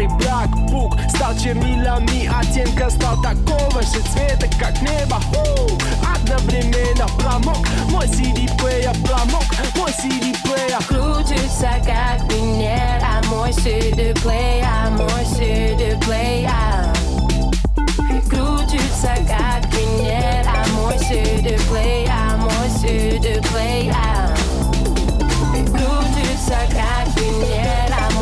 Старый брак, пук стал чернилами Оттенка стал такого же цвета, как небо. Фу! Одновременно промок Мой CD-плеер промок Мой CD-плеер Крутится как минер А мой CD-плеер Мой CD-плеер Крутится как минер А мой CD-плеер Мой CD-плеер Крутится как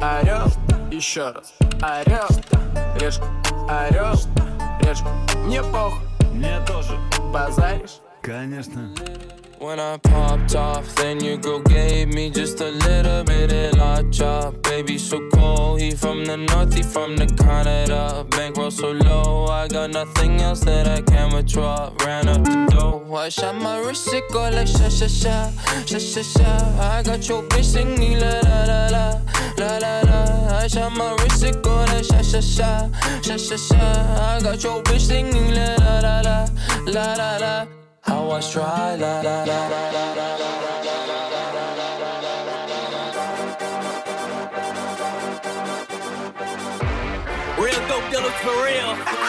орел Еще раз, орел, решка, орел, решка Мне похуй, Мне тоже. базаришь Конечно. When I popped off, then your girl gave me just a little bit of la chop. Baby, so cold. He from the north, he from the Canada. Bankroll so low, I got nothing else that I can withdraw. Ran up the dough. I shot my wrist, it go like sha sha sha, sha sha sha. I got your bitch singing la la la la, La la la, I shot my wrist, it go that sha sha sha, sha sha sha. I got your bitch singing la la la la, la la la. How I try la la la la la la la. Real dope dealers for real.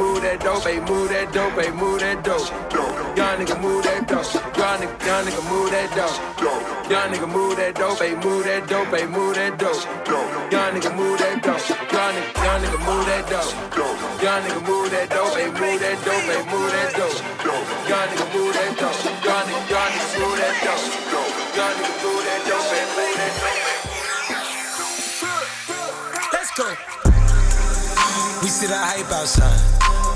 Move that dope, baby, move that dope, baby, move that dope. Young nigga move that dope. Young nigga, young nigga move that dope. Young nigga move that dope, baby, move that dope, baby, move that dope. Young nigga move that dope. Young nigga, young nigga move that dope. Young nigga move that dope, baby, move that dope, baby, move that dope. Young nigga move that dope. Young nigga, young nigga move that dope. Young nigga move that dope, baby, move that dope. Let's go. We see the hype outside,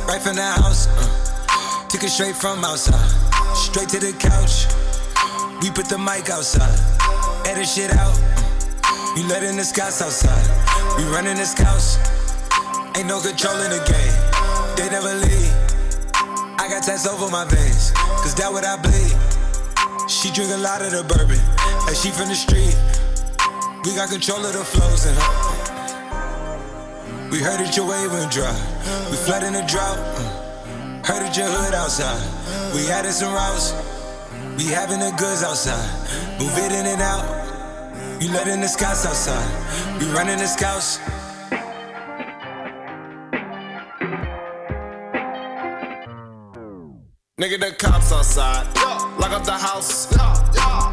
right from the house. Uh, took it straight from outside, straight to the couch. We put the mic outside, edit shit out. Uh, you letting the scouts outside, we running the house. Ain't no control in the game, they never leave. I got tats over my veins, cause that what I bleed. She drink a lot of the bourbon, and she from the street. We got control of the flows in her. We heard that your wave went dry. We flood in a drought. uh. Heard that your hood outside. We added some routes. We having the goods outside. Move it in and out. You letting the scouts outside. We running the scouts. Nigga, the cops outside. Lock up the house.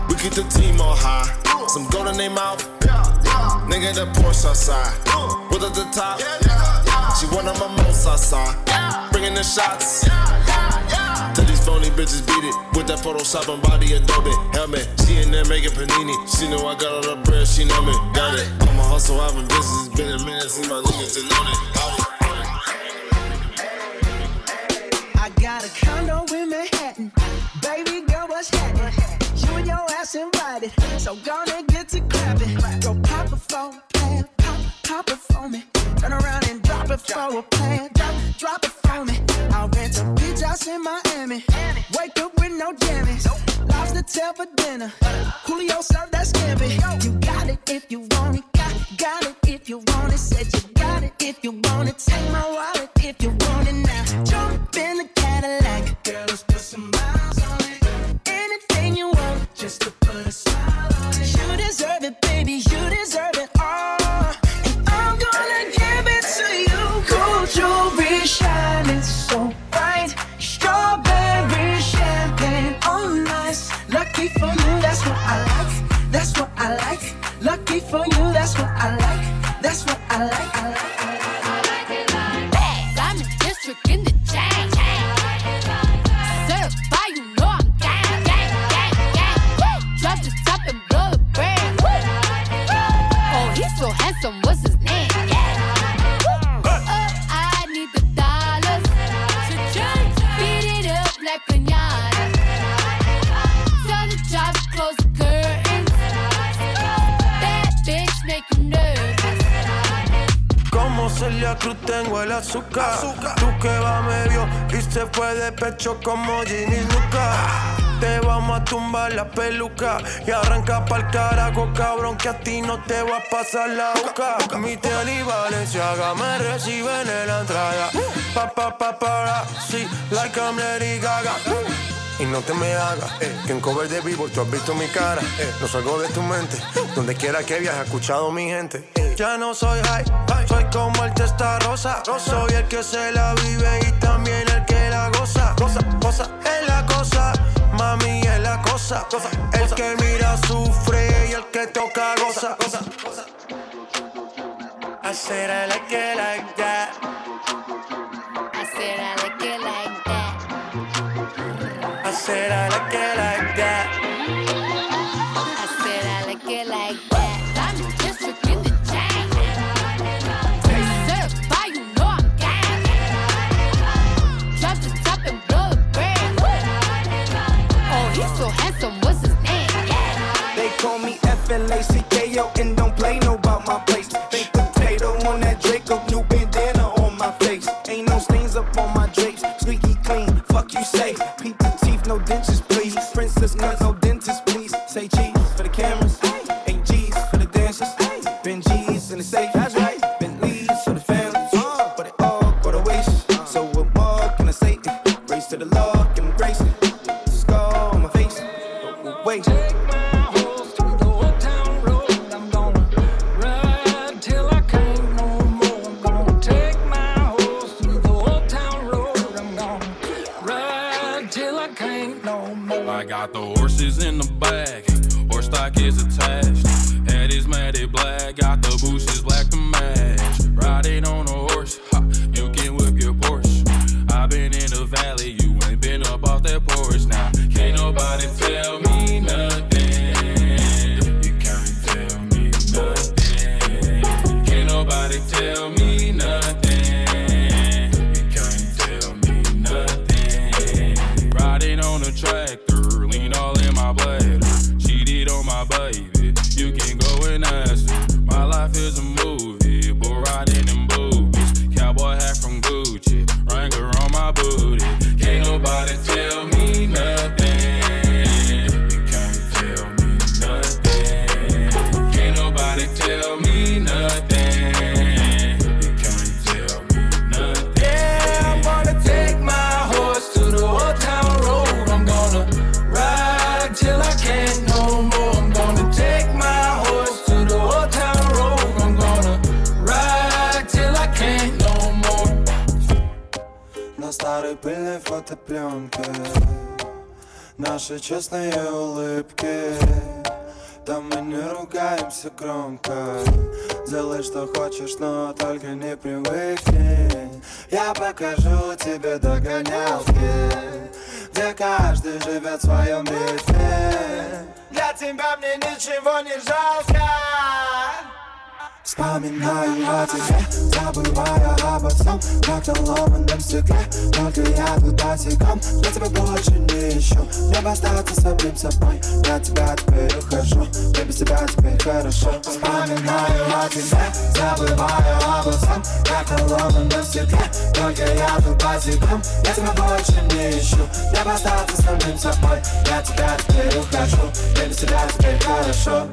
We keep the team on high. Some gold in their mouth. Nigga, the Porsche outside. With at the top. She one of my most outside. Bringing the shots. Tell these phony bitches beat it with that Photoshop and body Adobe helmet. She in there making panini. She know I got all the bread. She know me. Got it. I'm a hustle. I've been business. Been a minute since my niggas done known it. I got a condo in Manhattan. Baby girl, what's happening? You and your ass invited. So gonna get to clapping. Go pop a plan. Pop, pop it for me. Turn around and drop it for a plan. Drop, drop it for me. I'll rent a beach house in Miami. Wake up with no jammies. Lobster tail for dinner. Julio served that scampi. You got it if you want it. Got, got it if you want it. Said you got it if you want it. Take my wallet if you want it now. Jump in the Cadillac. Girl, let's put some miles just to put a smile on it. You deserve it, baby. You deserve it all. And I'm gonna give it to you. Gold jewelry shining so bright. Strawberry champagne on ice. Lucky for you, that's what I like. That's what I like. Lucky for you, that's what I like. That's what I like. I like. Celia Cruz tengo el azúcar. Tú que va medio y se fue de pecho como Ginny Luca. Te vamos a tumbar la peluca y arranca pa'l carajo, cabrón, que a ti no te va a pasar la boca. Mi tele y Valenciaga me reciben en la entrada. Pa, pa, pa, para, sí, like I'm Lady Gaga. Y no te me hagas, eh, que en cover de vivo tú has visto mi cara. Eh, no salgo de tu mente, donde quiera que viajes, escuchado mi gente. Eh, ya no soy high, soy como el testa rosa. Soy el que se la vive y también el que la goza. Cosa, cosa, es la cosa, mami es la cosa. El que mira sufre y el que toca goza. I said I like it like that. Said I like it like that. I said I like it like that. Diamond district in the chain. You know I'm gang. Drop the top and blow the brand. Oh, he's so handsome. What's his name? Yeah. They call me F-L-A-C-K-O and don't play no самим собой. На тебя теперь ухожу. Я без тебя теперь хорошо. Вспоминаю а о тебе Забываю а обо всем Я холодным навсегда Только я тут по зигам Я тебя больше не ищу. Я бы с самим собой. На тебя теперь ухожу. Я без тебя теперь хорошо.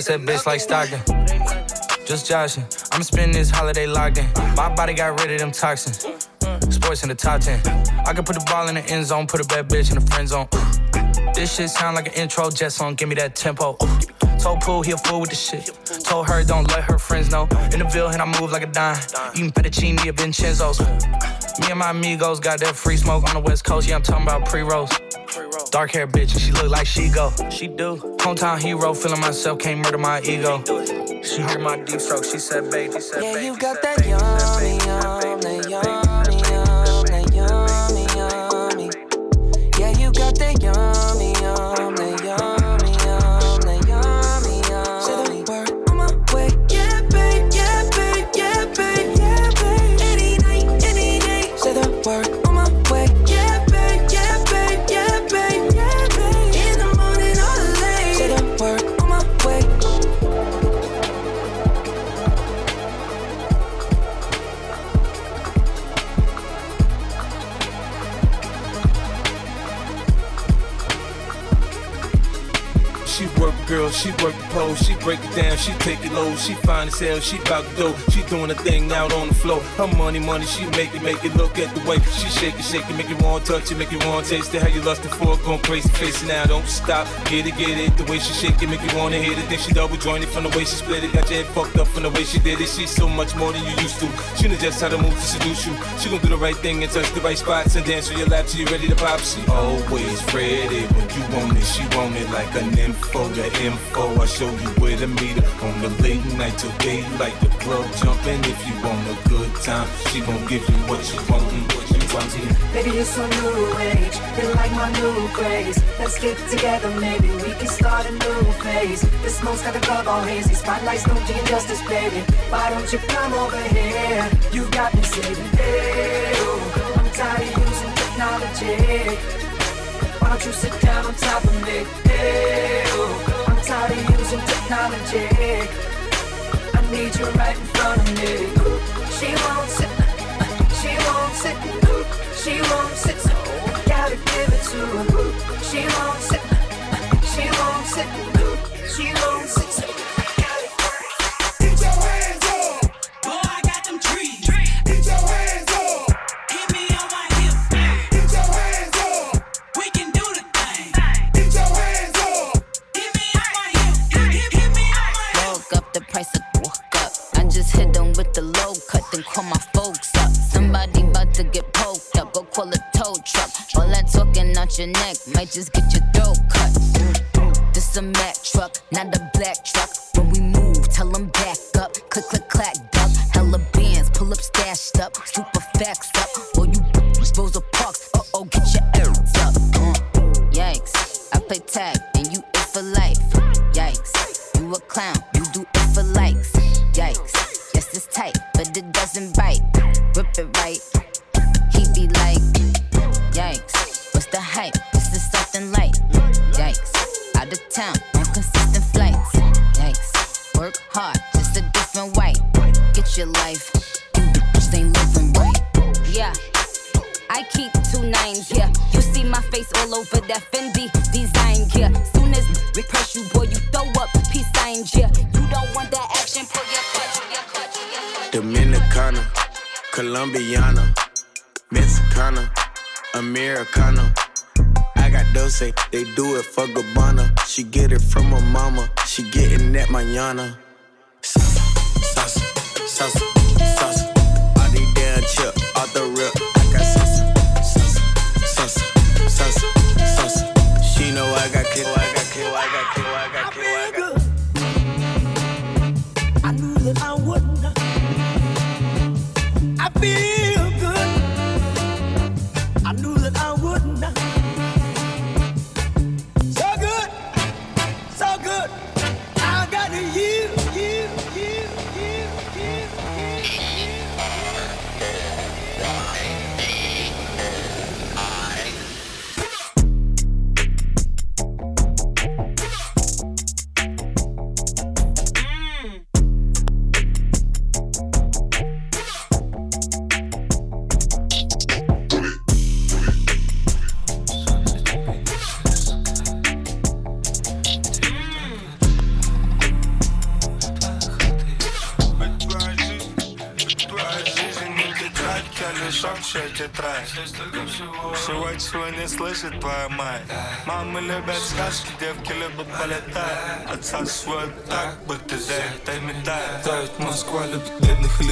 Pass that bitch like Stockton. Just joshing. I'ma spend this holiday locked in. My body got rid of them toxins. Sports in the top 10. I can put the ball in the end zone, put a bad bitch in the friend zone. This shit sound like an intro jet song, give me that tempo. Told Pooh he a fool with the shit. Told her don't let her friends know. In the Ville and I move like a dime. Eating fettuccine at Vincenzo's. Me and my amigos got that free smoke on the west coast. Yeah, I'm talking about pre-rolls. Dark hair bitch, and she look like she go. She do. Hometown hero, feeling myself, can't murder my ego. She heard my deep stroke, she said, babe, she said, Yeah, you got that yummy, yummy, it take it low, she fine as hell, she bout to go, she doing a thing out on the floor. Her money, money, she make it, make it look at the way she shake it, shake it, make you want to touch it, make you want to taste it. How you lustin' for it, going crazy, face it now, don't stop, get it, get it. The way she shake it, make you wanna hit it. Then she double jointed from the way she split it, got your head fucked up from the way she did it. She's so much more than you used to. She knows just how to move to seduce you. She gon' do the right thing and touch the right spots and dance on your lap till you ready to pop. She always ready when you want it. She want it like an info, the info. I show you where to meet her the late night till daylight. The club jumping if you want a good time. She gon' give you what you want and what you want. Baby, you're so new age. You like my new craze. Let's get together, maybe we can start a new phase. The smoke's got the club all hazy. Spotlights do you justice, baby. Why don't you come over here? You got me saying, hey, oh, I'm tired of using technology. Why don't you sit down on top of me? Hey, oh, tired of using technology. I need you right in front of me. She won't sit. She won't sit. She won't sit. So gotta give it to her. She won't sit. She won't sit. She won't sit. So летает Отца свой так бы ты зай, дай мне дай Тает Москва, любит бедных людей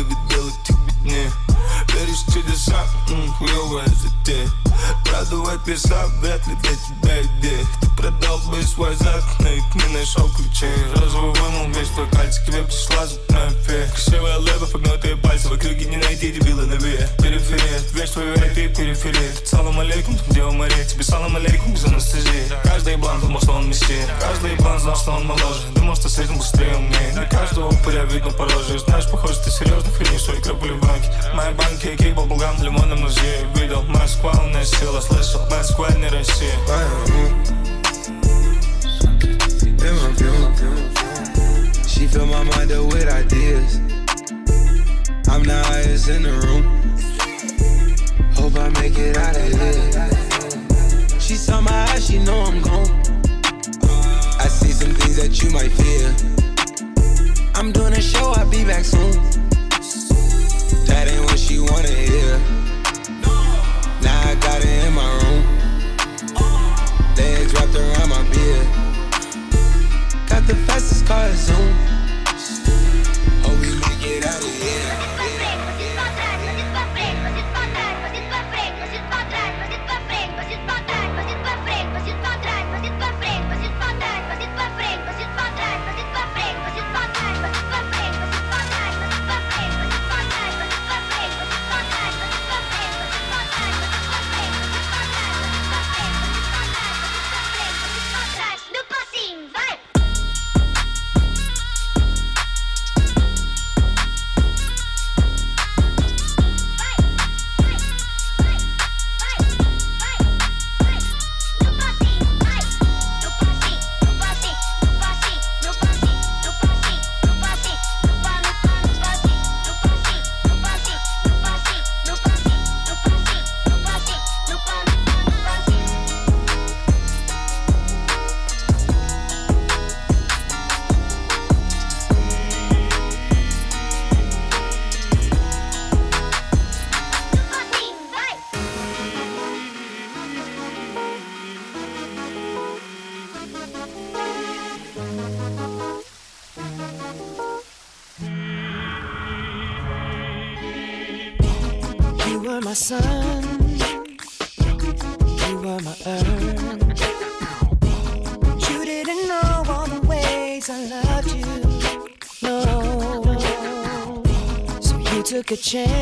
change.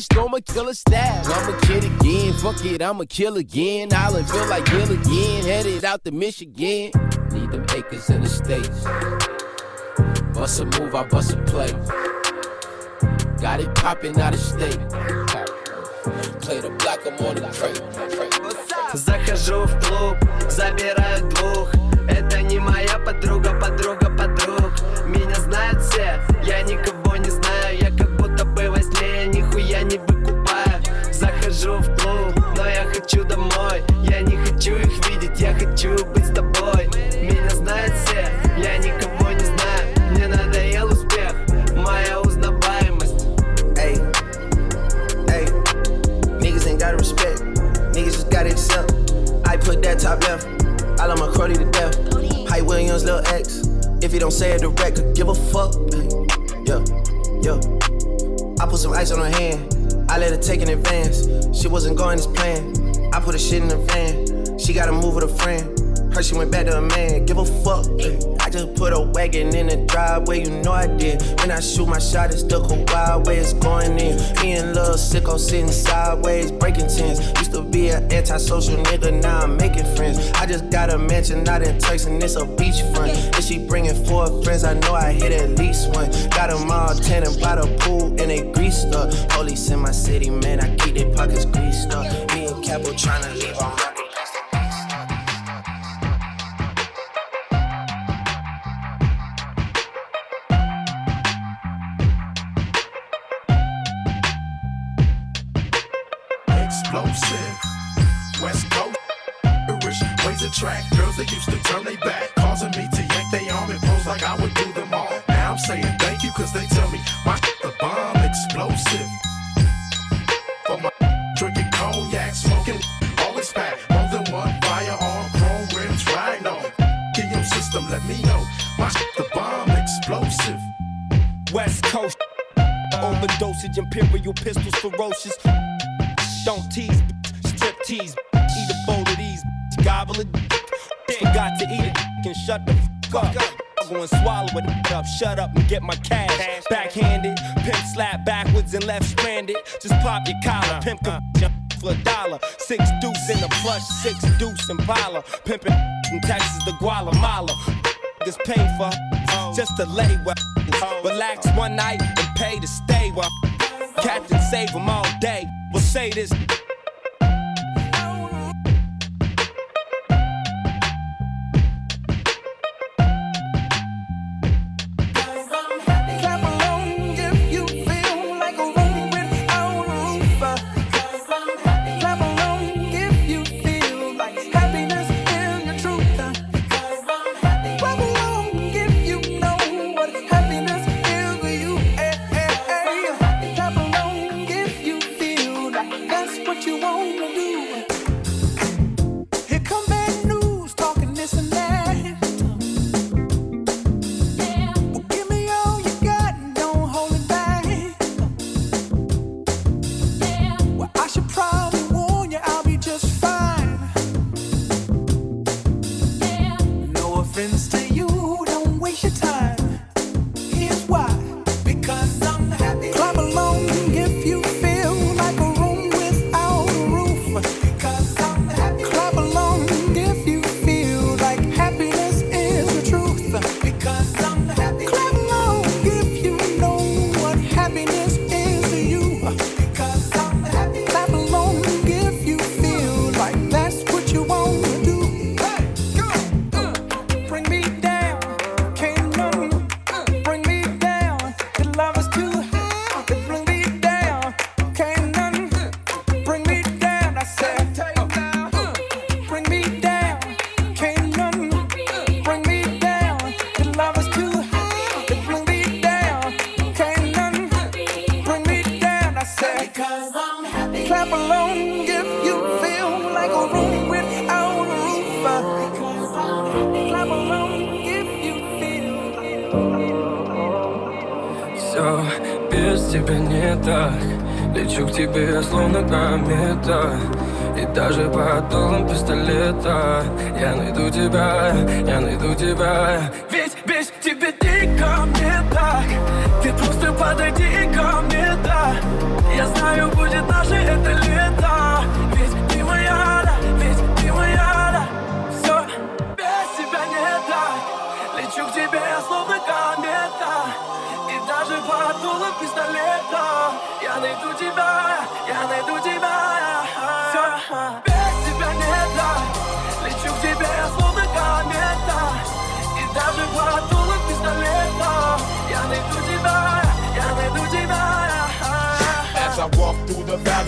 cal. Quiet storm, a killer style. I'm a kid again. Fuck it, I'm a kill again. Island feel like Gil again. Headed out to Michigan. Need them acres in the States. Bust a move, I bust a play. Got it poppin' out of state. Play the block, I'm on the crate. Захожу в клуб, забираю двух I put some ice on her hand. I let her take in advance. She wasn't going as planned. I put her shit in the van. She gotta move with a friend. Her she went back to a man. Give a fuck. I just put a wagon in the driveway. You know I did. When I shoot my shot, it's the wild way. It's going in. Me and Lil Sicko sitting sideways, breaking tens. Used to be an antisocial nigga. Now I'm making friends. I just got a mansion out in Turks and it's a beachfront. If she bringing four friends, I know I hit at least one. Got them all tanning by the pool and they greased up. Police in my city, man. I keep their pockets greased up. Me and Capo tryna leave on it up, shut up and get my cash. Backhanded, pimp slap backwards and left stranded. Just pop your collar, uh, pimp the uh. jump for a dollar. Six deuce in the plush, six deuce in Impala. Pimpin' from Texas to Guatemala. Niggas pay for oh. just to lay well. Oh. Relax one night and pay to stay well. Captain save them all day. We'll say this.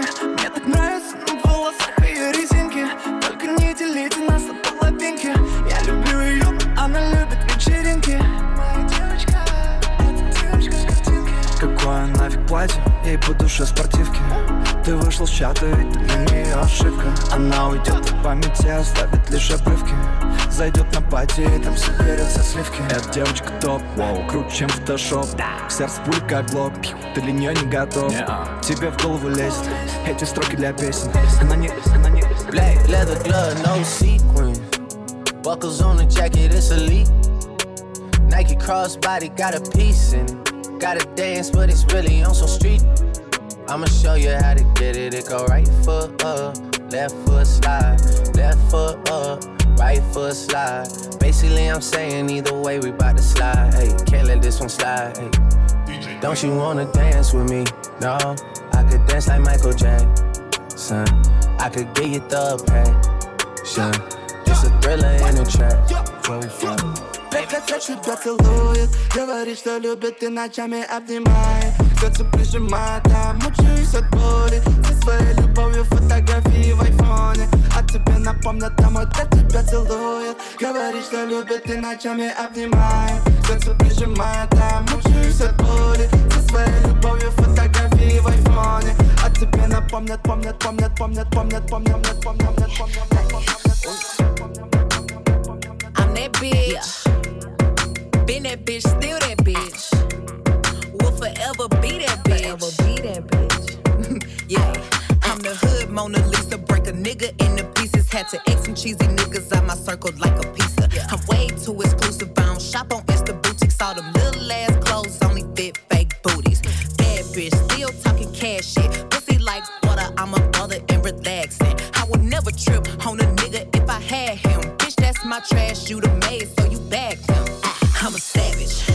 с картинки Мне так нравится на волосах ее резинки. Только не делите нас на половинки. Я люблю ее, она любит вечеринки. Моя девочка, это девочка с картинки. Какое нафиг платье, ей по душе спортивки. Ты вышел с чата, ведь для нее ошибка. Она уйдет в памяти, оставит лишь обрывки. Зайдет на пати и там соберет все сливки. Эта девочка топ, вау, круче, чем фотошоп. Сердце пуль как пью, ты для нее не готов Тебе в голову лезет эти строки для песен Она не, она не Black leather glove, no sequin. Buckles on the jacket, it's elite. Nike crossbody got a piece in it. Gotta dance, but it's really on some street. I'ma show you how to get it. It go right foot up, left foot slide, left foot up, right foot slide. Basically, I'm saying either way, we bout to slide. Hey, can't let this one slide. Hey. Don't you wanna dance with me? No, I could dance like Michael Jackson. I could get you the passion. It's a thriller in a track. Where we from? Хотя тебя целует Говорит, что любит и ночами обнимает Сердце прижимает, а мучаюсь от боли Со своей любовью фотографии в айфоне А тебе напомнят тому, кто тебя целует Говорит, что любит и ночами Chcę se A ciebie napomnę, I'm that bitch Been that bitch, still that bitch Will forever be that bitch Forever be that bitch Yeah I'm the hood Mona Lisa, break a nigga into pieces. Had to X some cheesy niggas out my circle like a pizza. I'm way too exclusive, I don't shop on all them little ass clothes only fit fake booties. Bad bitch, still talking cash shit. Pussy like water, I'm a mother and relaxing. I would never trip on a nigga if I had him. Bitch, that's my trash, you the maid, so you bagged him. I'm a savage.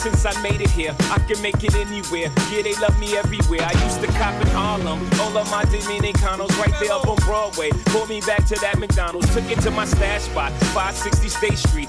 Since I made it here, I can make it anywhere. Yeah, they love me everywhere. I used to cop in Harlem. All of my Dominicanos right there up on Broadway. Pulled me back to that McDonald's. Took it to my stash spot, 560 State Street.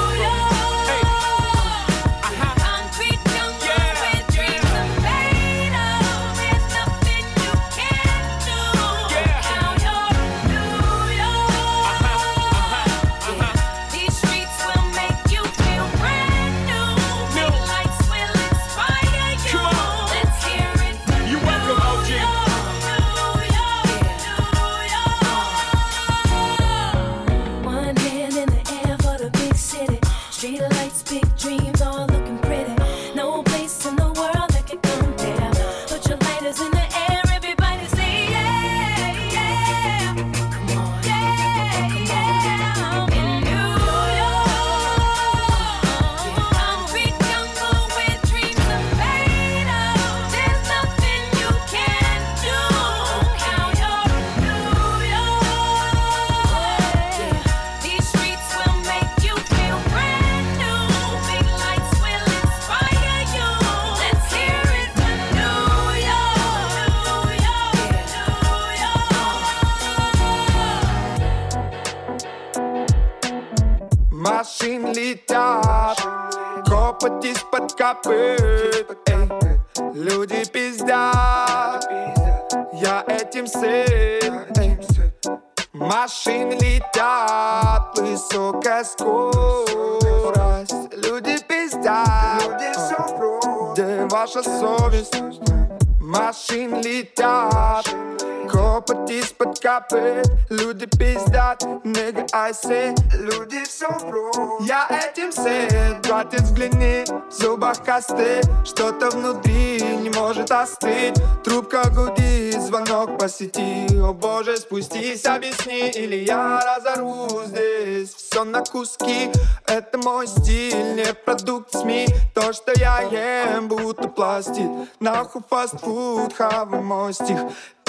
Копыт Люди пиздят, nigga, I say Люди все врут Я этим сыт, братец, взгляни В зубах косты, что-то внутри не может остыть. Трубка гудит, звонок по сети О боже, спустись, объясни Или я разорву здесь Все на куски, это мой стиль Не продукт СМИ, то, что я ем Будто пластик, нахуй фастфуд Хавай мой стих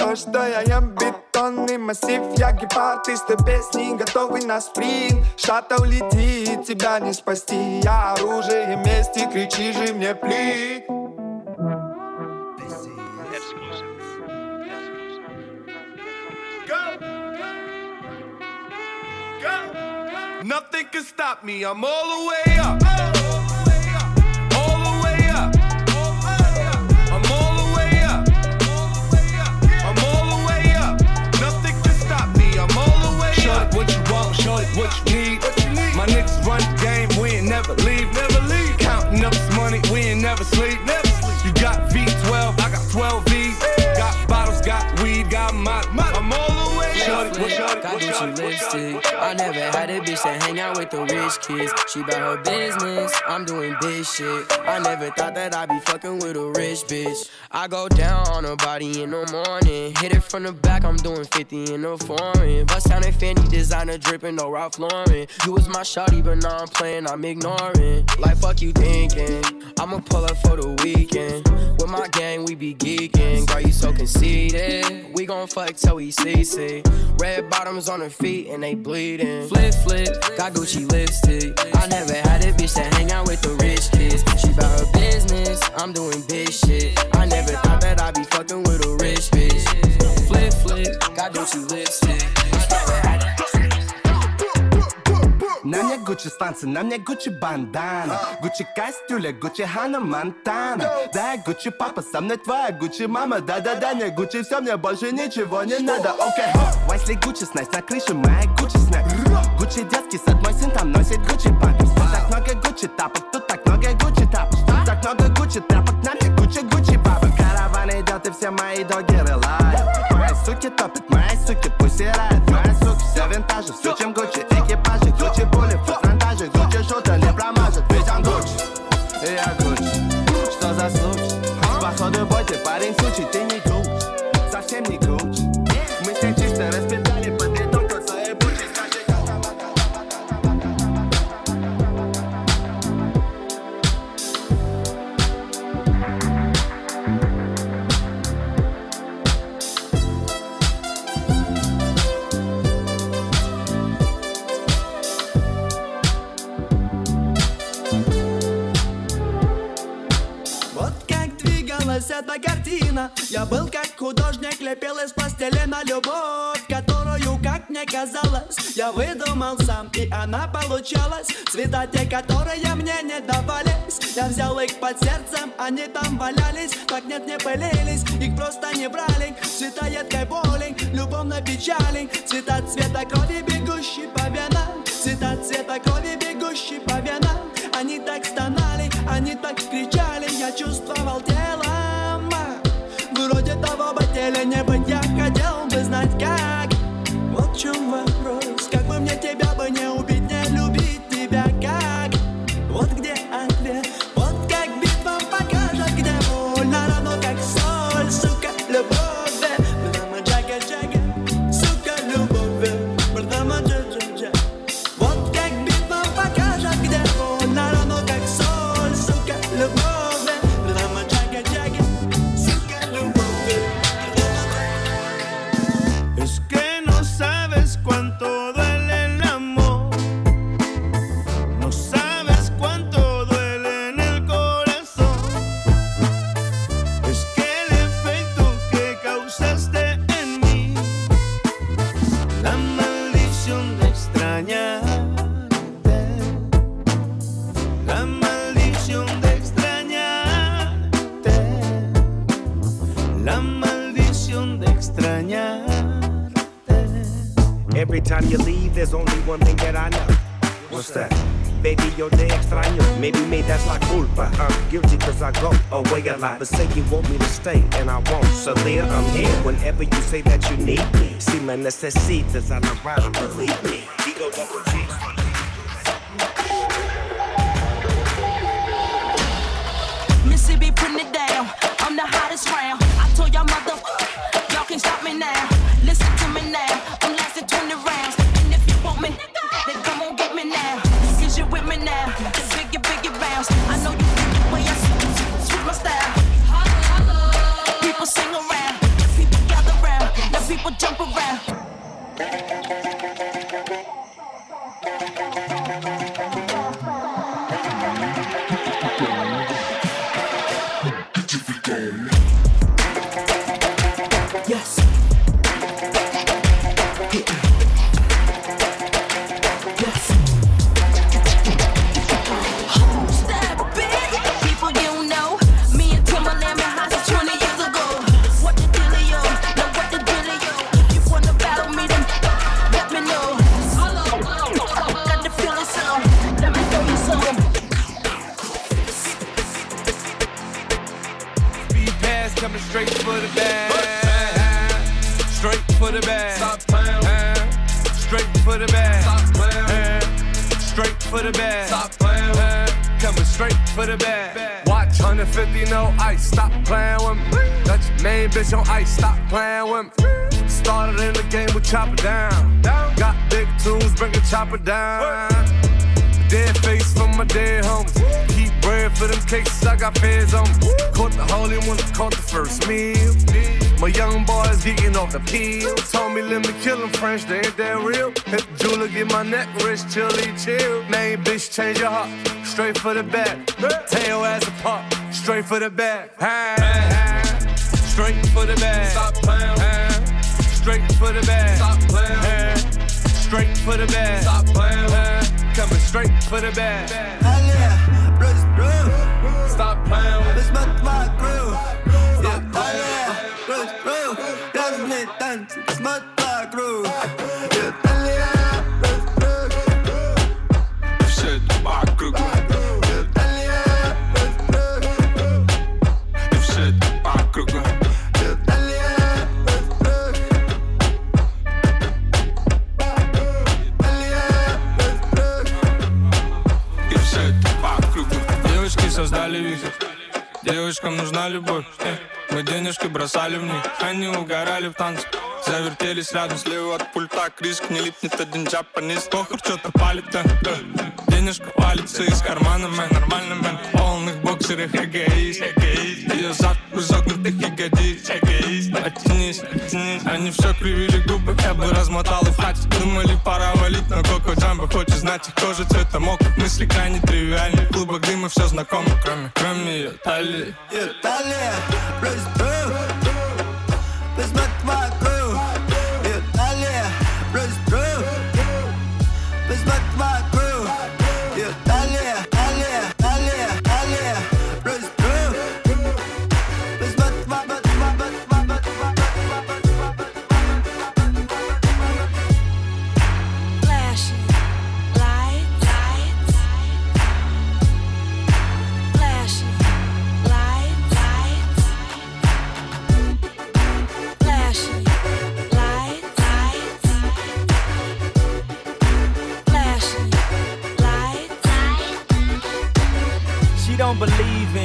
то, что я ем бетонный массив Я гепард из той песни, готовый на спринт Шата улетит, тебя не спасти Я оружие мести, кричи же мне пли Nothing can stop me. I'm all the way up. My niggas run game, we ain't never leave. Never leave. Counting up this money, we ain't never sleep. Never bitch with the rich kids. She about her business. I'm doing big shit. I never thought that I'd be fucking with a rich bitch. I go down on her body in the morning. Hit it from the back, I'm doing 50 in the foreign. Bust down in Fendi, designer dripping, no Ralph Lauren. You was my shawty, but now I'm playing, I'm ignoring. Like, fuck you thinking. I'ma pull up for the weekend. With my gang, we be geeking. Girl, you so conceited. We gon' fuck till we see, see. Red bottoms on her feet and they bleeding. Flip, flip, got Gucci lipstick. I never had a bitch that hang out with the rich kids. She bout her business, I'm doing big shit. I never thought that I'd be fucking with a rich bitch. Flip, flip, got Gucci lipstick. На мне Гуччи станция, на мне Гуччи бандана. Гуччи костюля, Гуччи Хана Монтана. Да, Гуччи папа, со мной твоя Гуччи мама. Да-да-да, не Гуччи все, мне больше ничего не надо. Окей, Вайсли Гуччи снайс, на крыше моя Гуччи снайс Гуччи детский сад, мой сын там носит Гуччи памперс Так много Гуччи тапок, тут так много Гуччи тапок. Так много Гуччи тряпок, на мне Гуччи Гуччи бабок Караван идет и все мои догеры лают Мои суки топят, мои суки пусирают Мои суки все винтажи, сучим Гуччи картина Я был как художник, лепил из пластилина любовь Которую, как мне казалось, я выдумал сам И она получалась. Цвета те, которые мне не давались Я взял их под сердцем, они там валялись. Так нет, не пылились, их просто не брали. Цвета едкой боли, любовной печали. Цвета цвета крови, бегущей по венам. Цвета цвета крови, бегущей по венам. Они так стонали, они так кричали. Я чувствовал Вроде теле не быть Я хотел бы знать как. Вот в чем вопрос necesitas, I'm around, for the back. Tell your ass apart, straight for the back. Девочкам нужна любовь. Мы денежки бросали в них Они угорали в танцах Завертелись рядом слева от пульта Криск не липнет один джапанис Похуй, что-то палит, да э. Денежка валится из кармана, мэн Нормально, мэн полных боксерах эгоист, Ее зад в изогнутых ягодиц оттянись, оттянись Они все кривили губы Я бы размотал их в Думали, пора валить Но Коко Джамбо хочет знать их кожа цвета мок Мысли крайне тривиальны В клубах дыма все знакомо Кроме, кроме ее талии. Yeah, dale, Bruce, Bruce. Let's make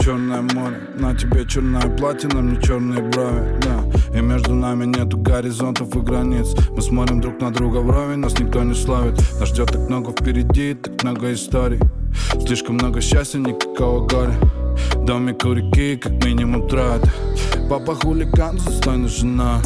Черное море. На тебе черное платье, на мне черные брови. Да, и между нами нету горизонтов и границ. Мы смотрим друг на друга вровень, нас никто не славит. Нас ждет так много впереди, так много историй. Слишком много счастья, никакого горя. Домик у реки, как минимум трат Папа хулиган, достойная жена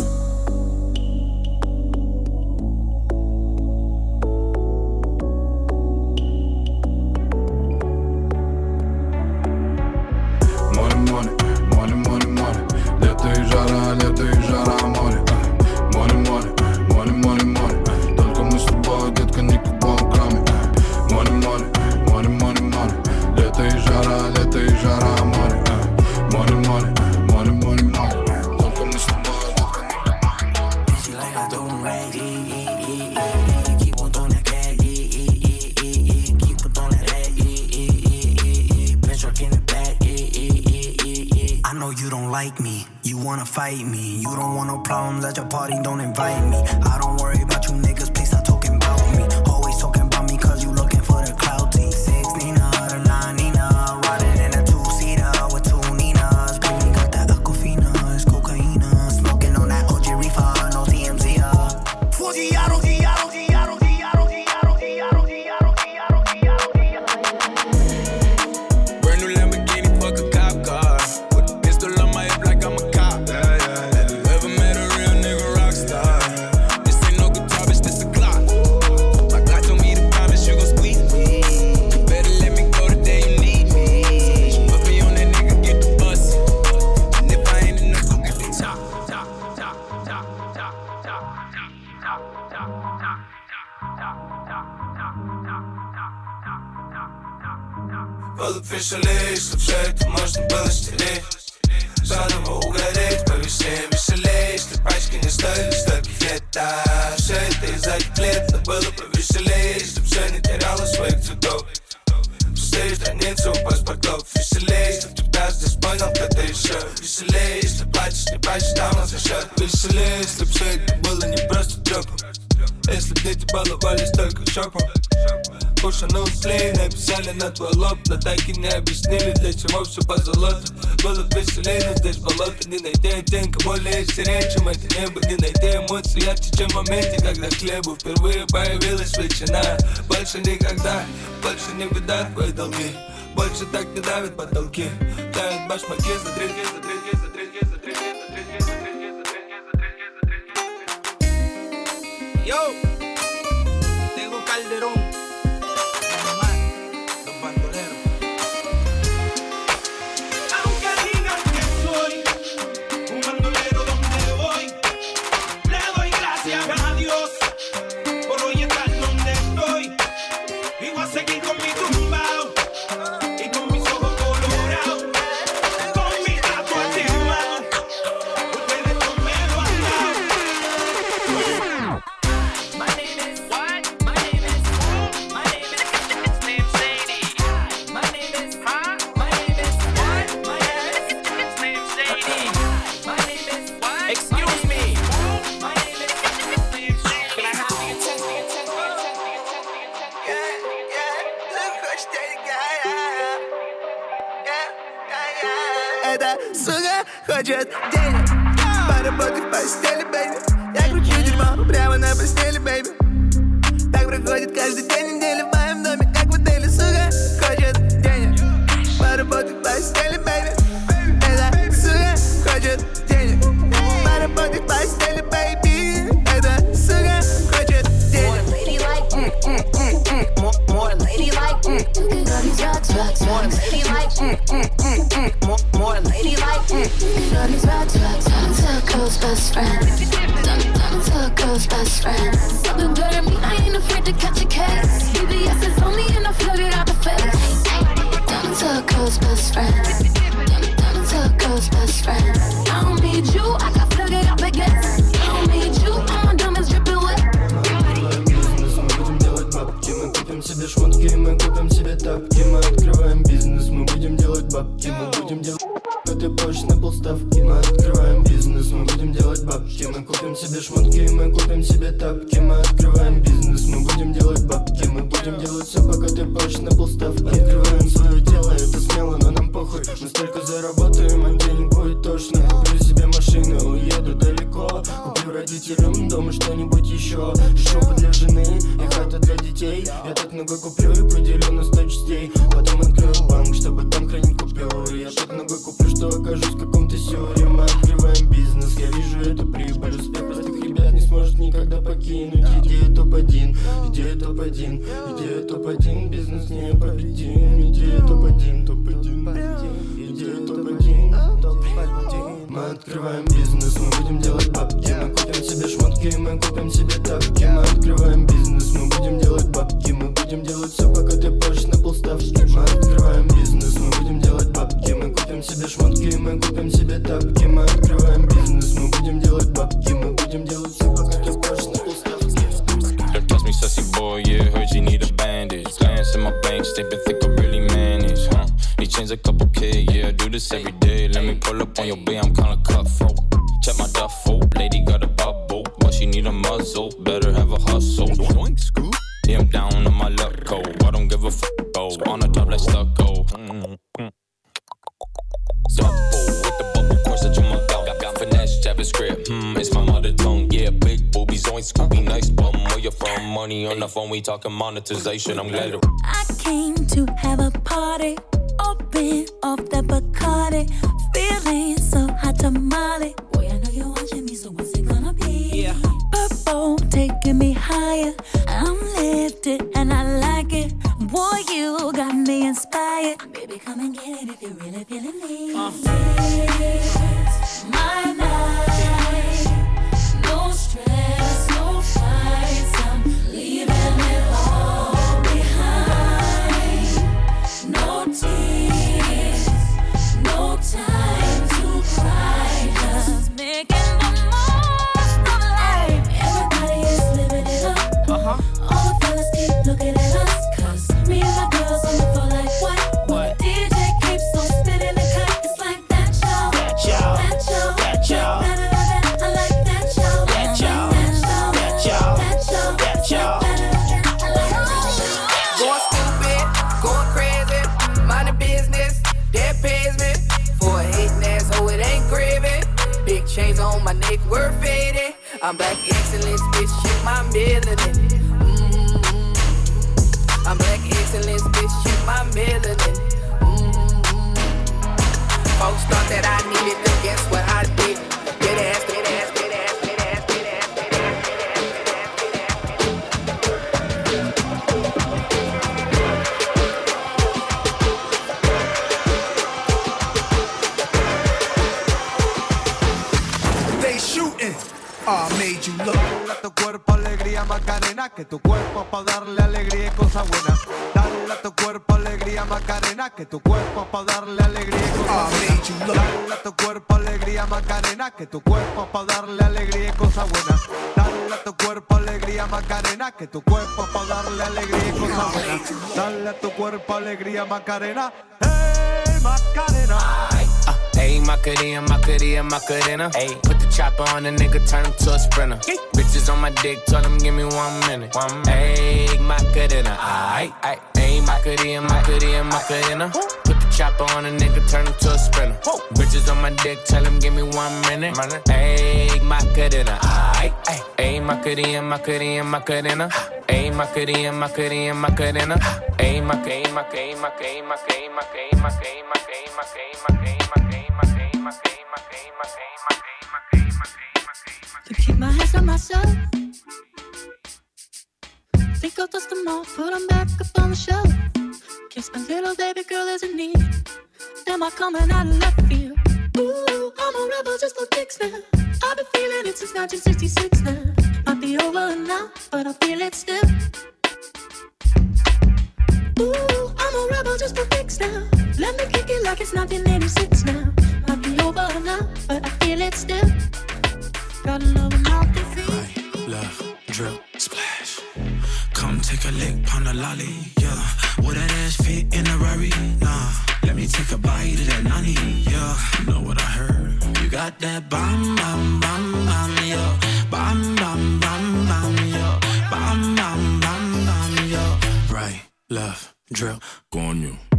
счастье в моменте, когда хлебу впервые появилась ветчина Больше никогда, больше не беда твои долги Больше так не давят потолки. Тают башмаки за три a couple K. Yeah, I do this every day. Let me pull up on your B, I'm kinda cutthroat. Check my duffel, lady got a bubble, but she need a muzzle. Better have a hustle. Doink, scoop. Yeah, I'm down on my luck, go. I don't give a fuck, go. Oh. On the top like stucco. Double with the bubble corsage on my belt. Got, got finesse, JavaScript. Hmm, it's my mother tongue. Yeah, big boobies, joint scoop. Be nice bum. Where you from? Money on the phone, we talking monetization. I'm glad. I came to have a party open off that Bacardi. Feeling so hot to Molly. Boy, I know you're watching me, so what's it gonna be? Yeah. Purple taking me higher. I'm lifted and I like it. Boy, you got me inspired. Baby, come and get it if you really feeling me. Uh. My night, no stress. I'm black excellence, bitch, you my melanin. Mmm. I'm black excellence, bitch, you my melanin. Mm-hmm. mm-hmm. Folks thought that I needed them Macarena, que tu cuerpo para darle alegría y cosas buenas. Dale a tu cuerpo alegría Macarena, que tu cuerpo para darle alegría y cosas buenas. Dale a tu cuerpo alegría Macarena, que tu cuerpo para darle alegría y cosas buenas. Dale a tu cuerpo alegría Macarena, que tu cuerpo para darle alegría y cosas buenas. Dale a tu cuerpo alegría Macarena, hey Macarena. Uh, Ayy, Macarena, Macarena, Macarena. Ayy, put the chopper on the nigga, turn him to a sprinter. Bitches on my dick, tell them give me one minute. One minute. Ayy, Macarena, aight. Ayy, Macarena, Macarena, Macarena. The chopper on a nigga, turn him to a sprinter. Bitches on my dick, tell him give me one minute. Ayy, Macarena, aight, aight. Ayy, Macarena, Macarena, Macarena. Ayy, Macarena, Macarena, Macarena. Ayy, Macarena, Macarena, Macarena, Macarena, Macarena, Macarena, Macarena, Macarena, Macarena. To keep my hands on myself. Think I'll dust them off, put them back up on the shelf. Guess my little baby girl is in need. Am I coming out of left field? Ooh, I'm a rebel just for kicks now. I've been feeling it since 1966 now. Might be over now, but I feel it still. Ooh, I'm a rebel just for kicks now. Let me kick it like it's 1986 now. Might be over now, but I feel it still. Got a love mouth to feed. Love, drill, splash. Come take a lick, pound a lolly, yeah. Would that ass fit in a Rari? Nah. Let me take a bite of that nani, yeah. You know what I heard? You got that bam, bam, bam, bam, yeah. Bam, bam, bam, bam, yeah. Bam, bam, bam, bam, yeah. Right, left, drill, coño. Coño.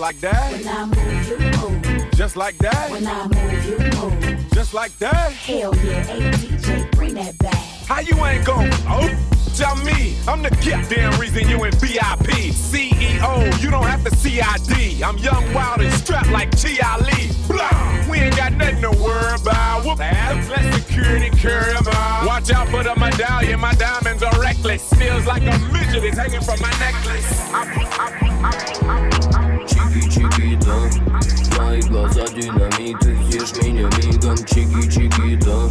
like that. When I move, you move. Just like that. When I move, you move. Just like that. Hell yeah, hey DJ, bring that back. How you ain't gon' oh? Tell me, I'm the goddamn reason you in VIP. CEO, you don't have to CID. I'm young, wild, and strapped like T.I. Lee. Blah! We ain't got nothing to worry about. Whoop ass, let security carry out. Watch out for the medallion, my diamonds are reckless. Feels like a midget is hanging from my necklace. I, I, I, да Мои глаза динамит, ты съешь меня мигом Чики, чики, да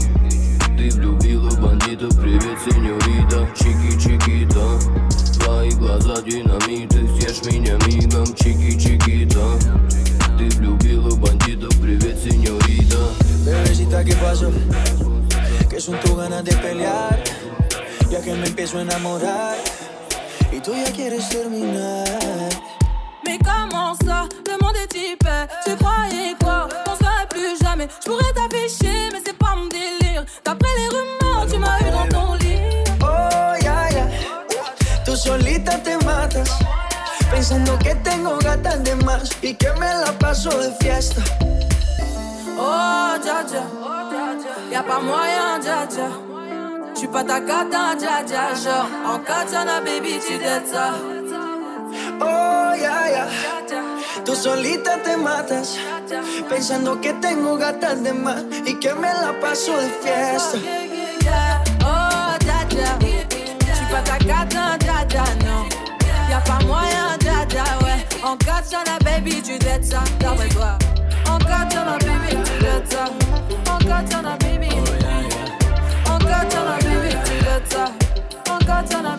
Ты влюбила бандитов, привет, сеньорита Чики, чики, да Твои глаза динамит, ты съешь меня мигом Чики, чики, да Ты влюбила бандитов, привет, сеньорита Bebecita, ¿qué pasó? Que son tus ganas de pelear Ya que me empiezo a enamorar Y tú ya quieres terminar Mais comment ça, le monde est hyper. Tu croyais quoi, qu'on serait plus jamais. Je pourrais t'afficher, mais c'est pas mon délire. D'après les rumeurs, tu m'as eu dans ton lit. Oh, ya, ya Tú solita te matas Pensando que tengo gatas de más Y que me la paso de fiesta. Oh, dja dja Y'a pas moyen, dja dja J'suis pas ta cata, dja dja Genre, en katana, baby, tu dettes ça Oh, ya, ya Tú solita te matas Pensando que tengo gatas de más Y que me la paso de fiesta. Yeah, Oh, dja dja J'suis pas ta cata, dja dja, non Y'a pas moyen, dja dja, ouais En katana, baby, tu dettes ça D'après toi En katana, baby, tu dettes ça En katana, baby. Oh, en katana, baby, tu dettes ça En katana, baby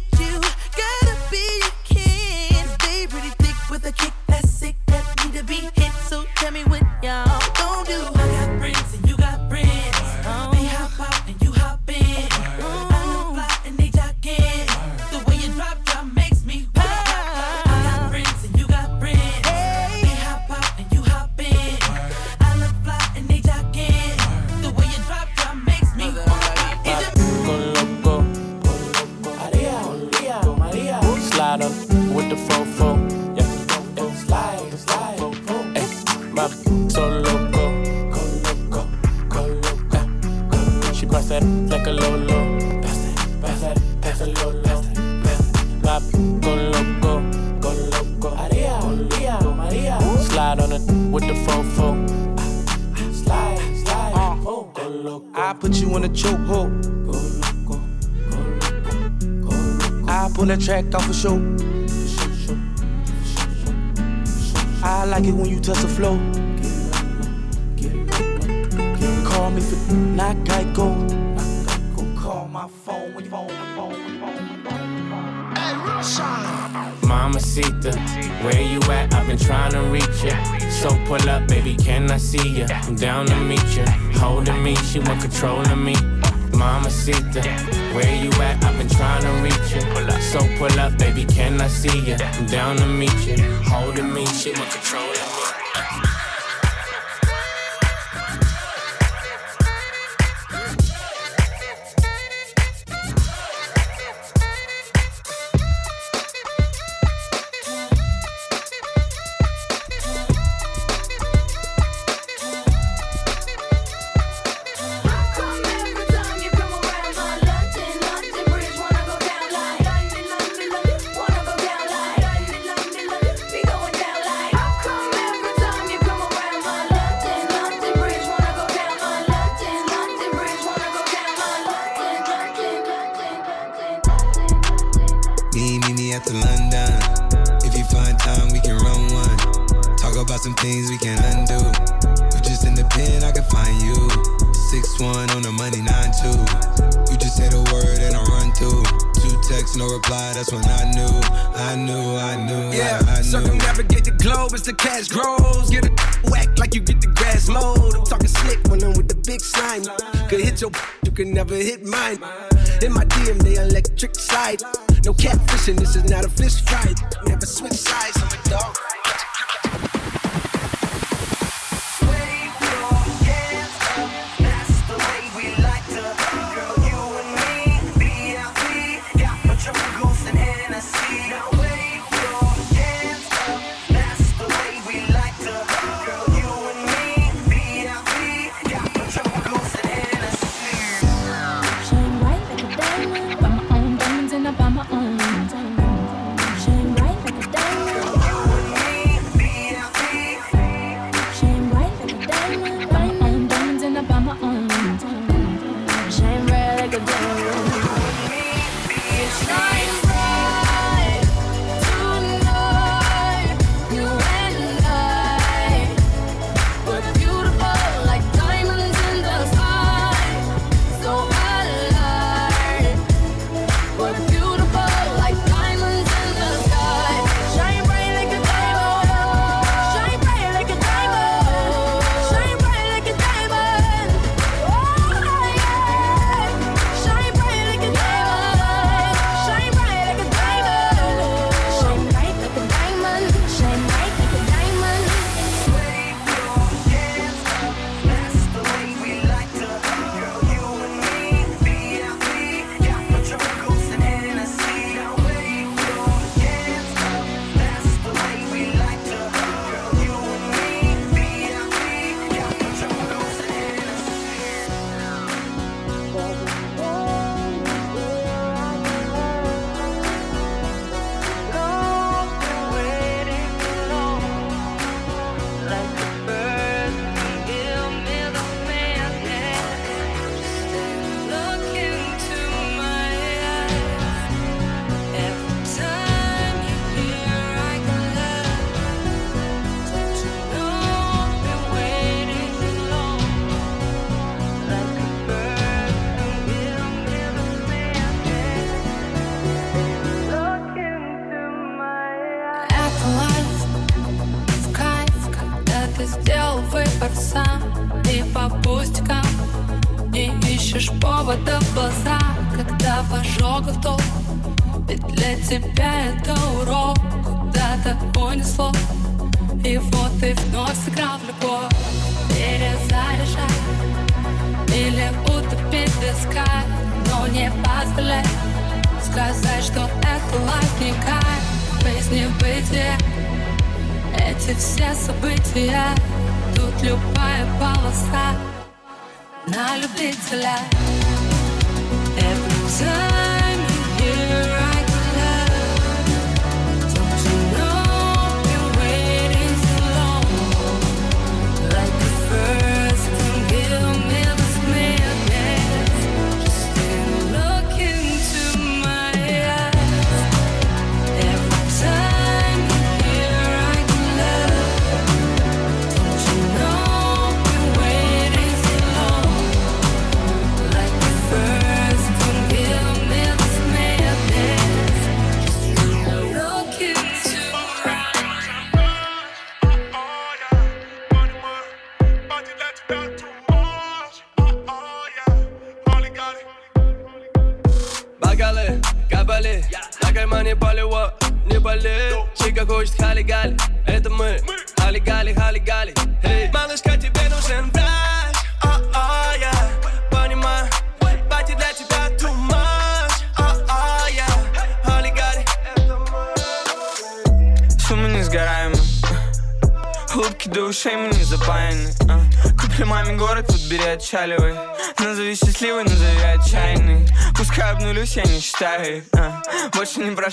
with a kick that's sick that need to be hit. So tell me what y'all gon' do. You in a chokehold. Go loco. I pull that track off a show. I like it when you touch the flow. Call me for not Geico. Call my phone when you phone, phone, phone. phone. Hey, Mamacita, where you at? I've been trying to reach ya. So pull up, baby, can I see ya? I'm down to meet ya. Holding me, she want control of me. Mamacita, where you at? I've been trying to reach ya. So pull up, baby, can I see you? I'm down to meet you. Holding me, she want control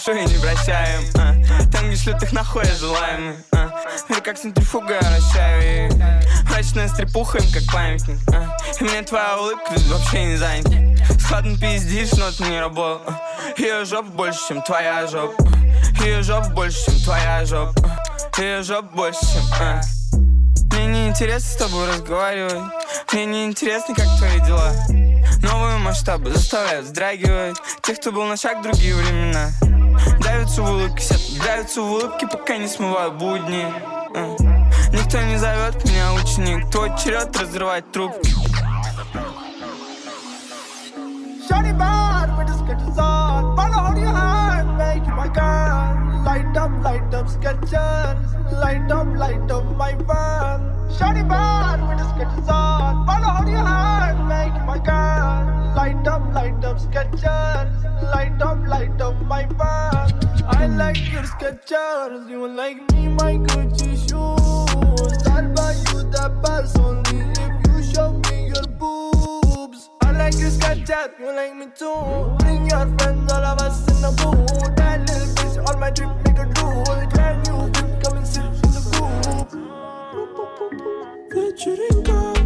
Прошу и не прощаем а. Там, где шлют их нахуй, я желаемый а. Мир как центрифуга, вращаю их Мрачная стрепуха им как памятник а. И мне твоя улыбка тут вообще не занята Складно пиздишь, но это не работа Ее жопа больше, чем твоя жопа Ее жопа больше, чем твоя жопа Ее жопа больше, чем а. Мне не интересно с тобой разговаривать Мне не интересно, как твои дела Новые масштабы заставляют вздрагивать Тех, кто был на шаг в другие времена Давятся в улыбке, сетки, давятся в улыбке, пока не смывают будни А. Никто не зовет меня ученик Твой черед разрывать трубки Shorty bad with the sketches on. Follow hold your hand, make you my girl. Light up, light up sketches. Light up, light up my van. Shorty bad with the sketches on. Follow hold your hand, make you my girl. light up, light up, Skechers. Light up, light up, my bag. I like your Skechers. You like me, my Gucci shoes. I'll buy you that purse only if you show me your boobs. I like your Skechers. You like me too. Bring your friends, all of us in the boot. That little bitch on my drip, make a drool. Can you come and sit in the group? Featuring girls.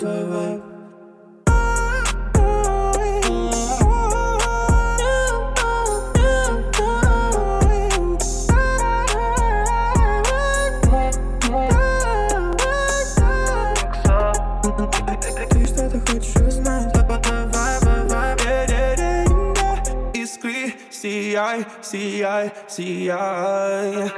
твой вайб Ты что-то хочешь узнать? Искры, сияй, сияй, сияй.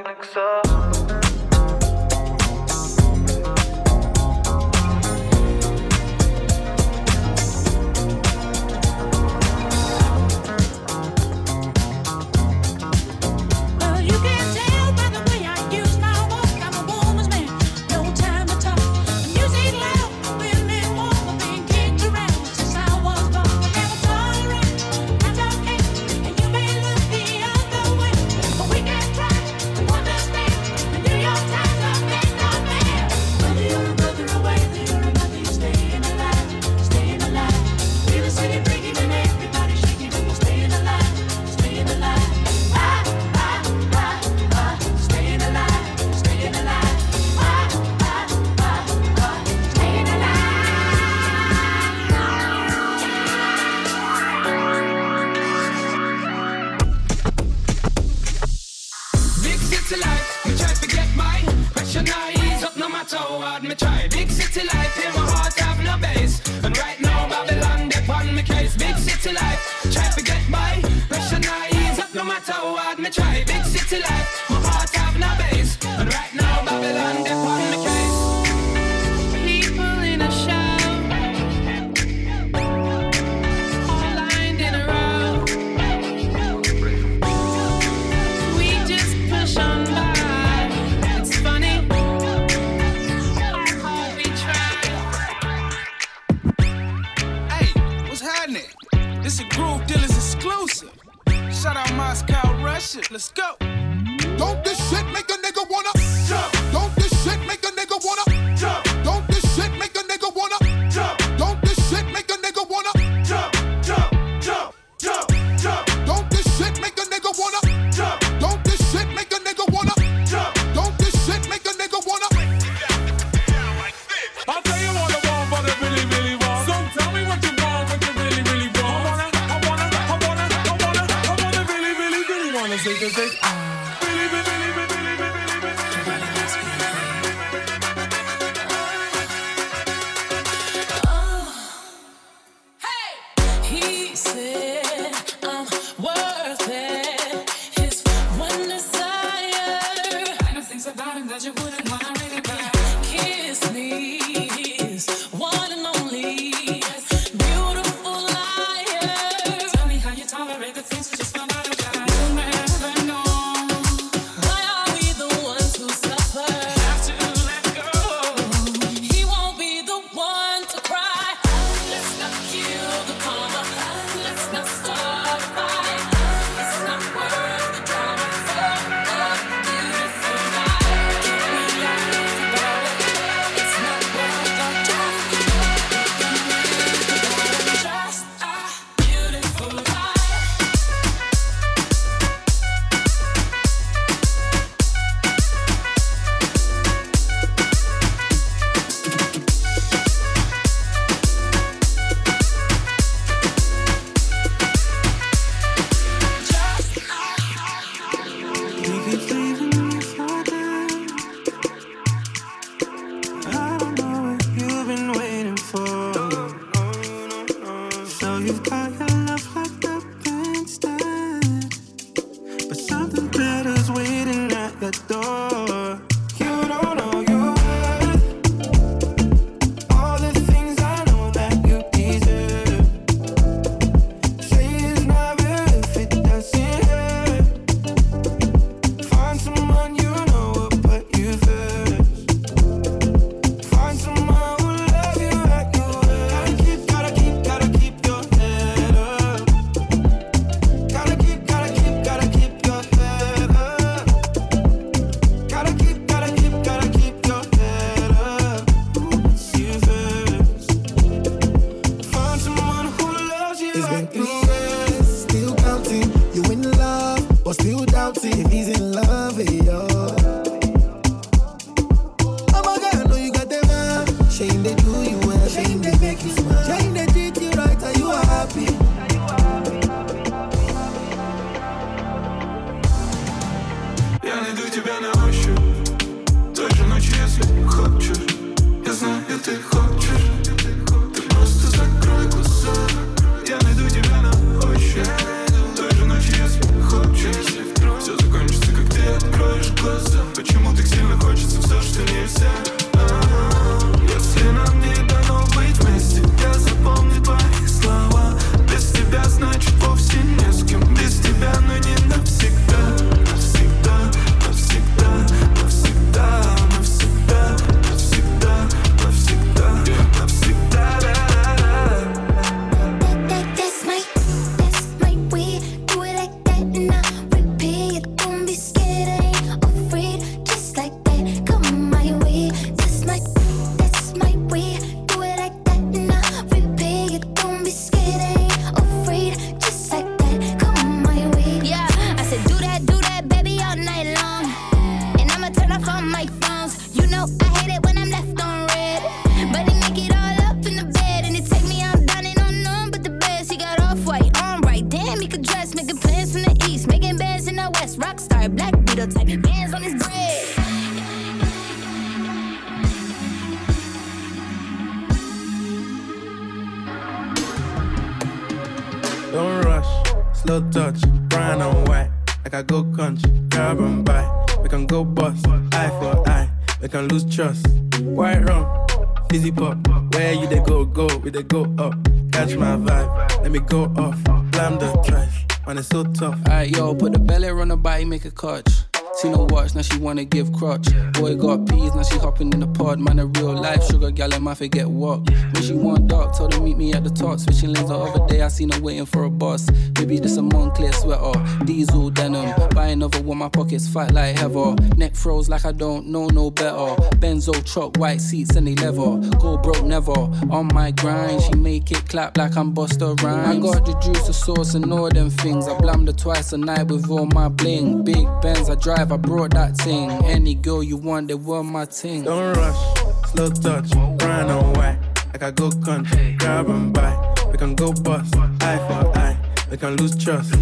forget what. When she want dark, told her meet me at the top. Switching lanes the other day, I seen her waiting for a bus. Maybe this a Moncler sweater, diesel denim. Buy another one, my pockets fight like heather. Neck froze like I don't know no better. Benzo truck, white seats and they leather. Go broke never. On my grind, she make it clap like I'm Busta Rhymes. I got the juice, the sauce, and all them things. I blammed her twice a night with all my bling. Big Benz, I drive, I brought that thing. Any girl you want, they were my thing. Don't rush slow touch, brown on white. I got good country grab and buy. We can go bust, eye for eye. We can lose trust,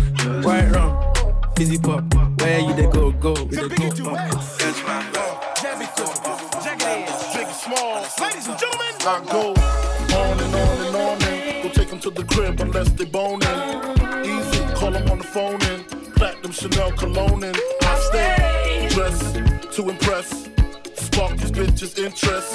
right rum, fizzy pop. Where you they go, go, we they go up. Catch my Ladies and gentlemen, I go on and on and on and go take them to the crib unless they boning. Easy, call them on the phone and platinum Chanel cologne and I stay dressed to impress spark these bitches' interest.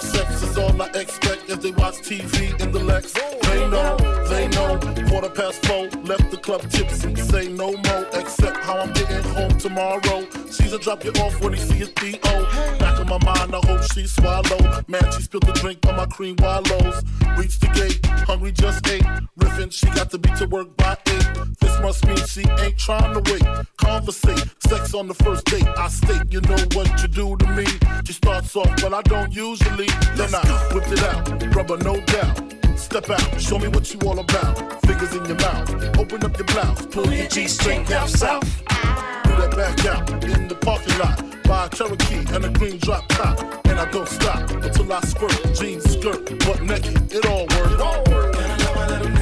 Sex is all I expect as they watch TV in the Lex. They know, they know. Quarter past four, left the club tipsy. Say no more, except how I'm getting home tomorrow. Caesar drop you off when he see his P.O. Back in my mind, I hope she swallow. Man, she spilled the drink on my cream wallows. Reach the gate, hungry just ate. Riffin', she got to be to work by eight. This must mean she ain't trying to wait. Conversate, sex on the first date. I state, you know what you do to me. She starts off, but I don't usually. Then I whipped it out, rubber no doubt. Step out, show me what you all about. Fingers in your mouth, open up your blouse, pull your G string down south. Do that back out in the parking lot. Buy a Cherokee and a green drop top. And I don't stop until I squirt. Jeans, skirt, butt naked, it all works. It all works.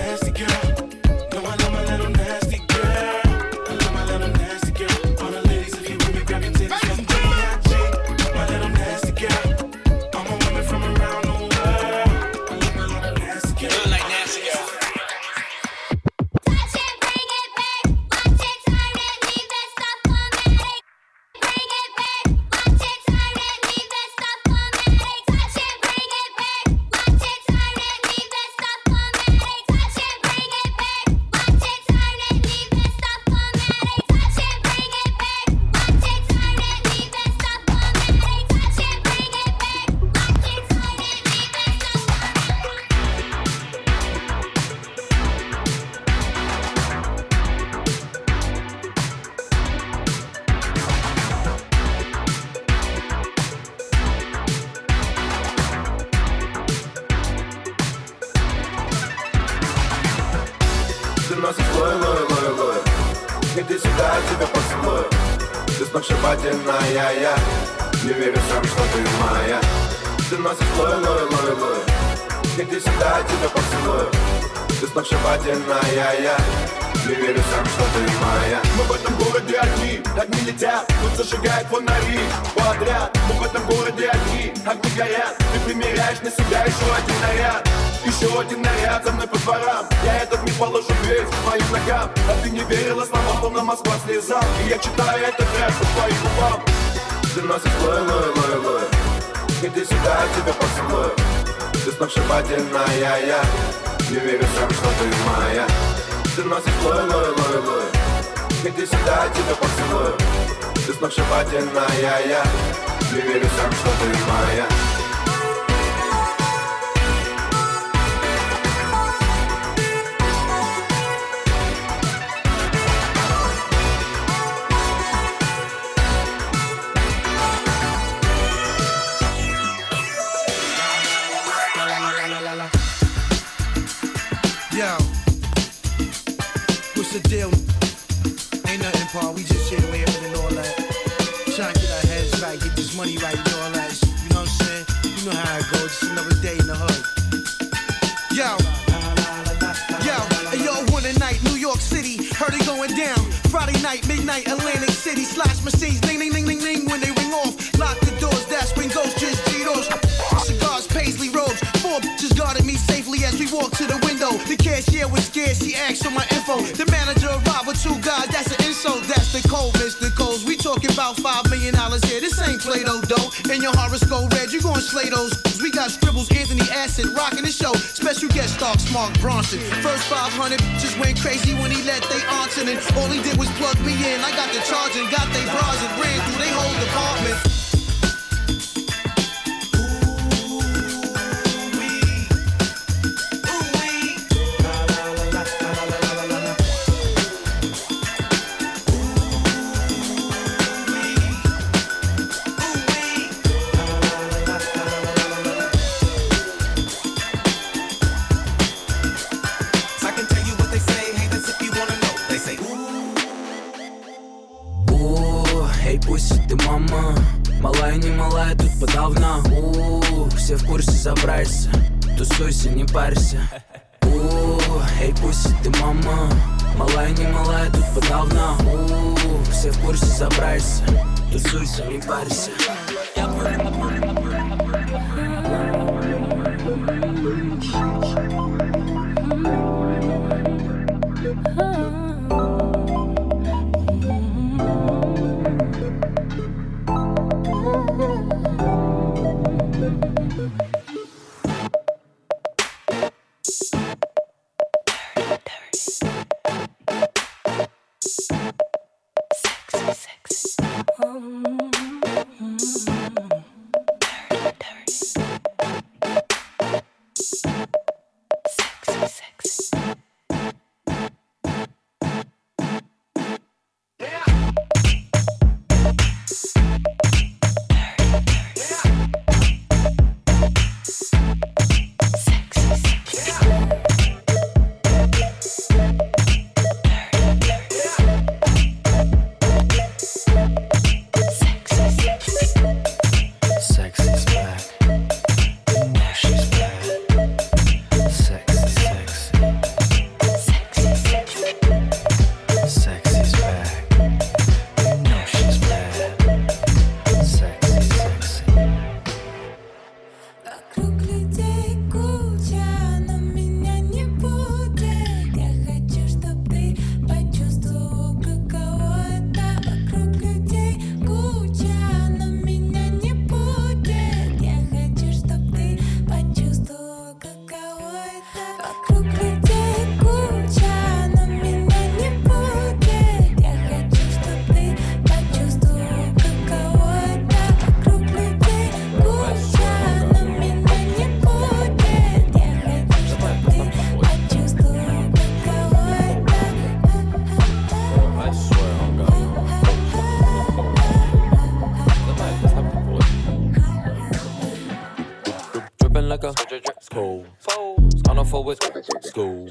with school.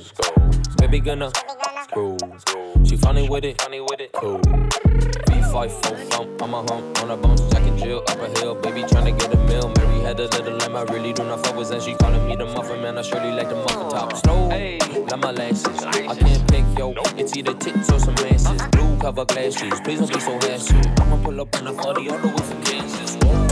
Baby gonna school. She funny with it, funny with it, cool. B5 phone thump. I'm a hump on a bones. Jack and Jill up a hill, baby tryna get a meal. Mary had a little lamb, I really do not fuck with, and she calling me the muffin man. I surely like the muffin top. Snow, hey. my lashes. I can't pick yo, it's either tits or some asses. Uh-huh. Blue cover glasses, please don't be so hasty. I'ma pull up on a party all the way from Kansas. Whoa.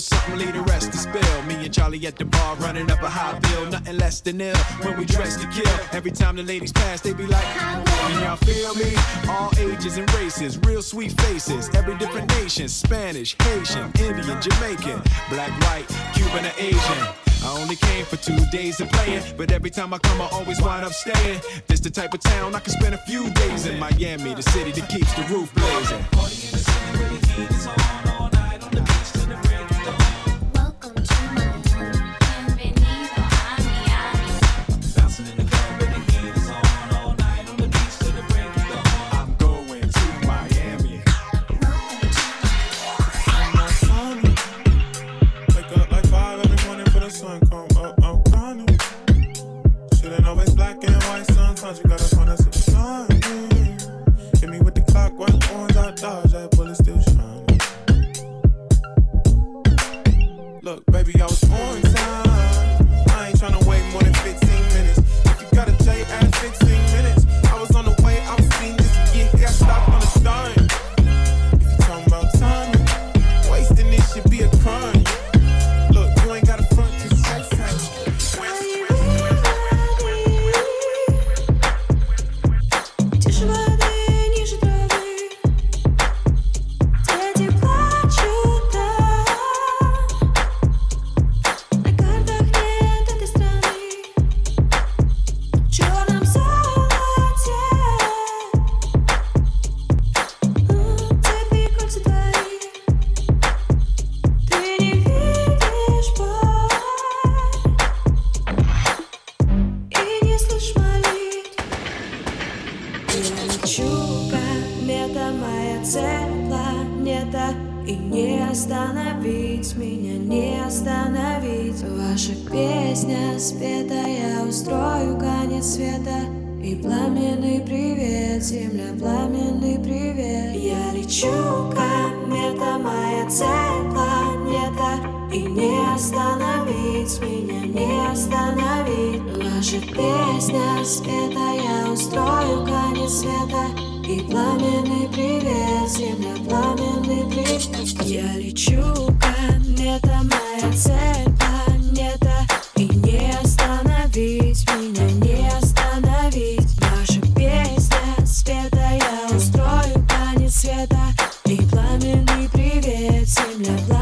spill something, leave the rest to spill. Me and Charlie at the bar running up a high bill, nothing less than ill. When we dress to kill, every time the ladies pass, they be like, Can y'all feel me? All ages and races, real sweet faces, every different nation Spanish, Haitian, Indian, Jamaican, black, white, Cuban, or Asian. I only came for two days of playing, but every time I come, I always wind up staying. This the type of town I can spend a few days in Miami, the city that keeps the roof blazing. Party in the city where the heat is on. И пламенный привет, земля пламенный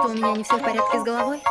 что у меня не все в порядке с головой?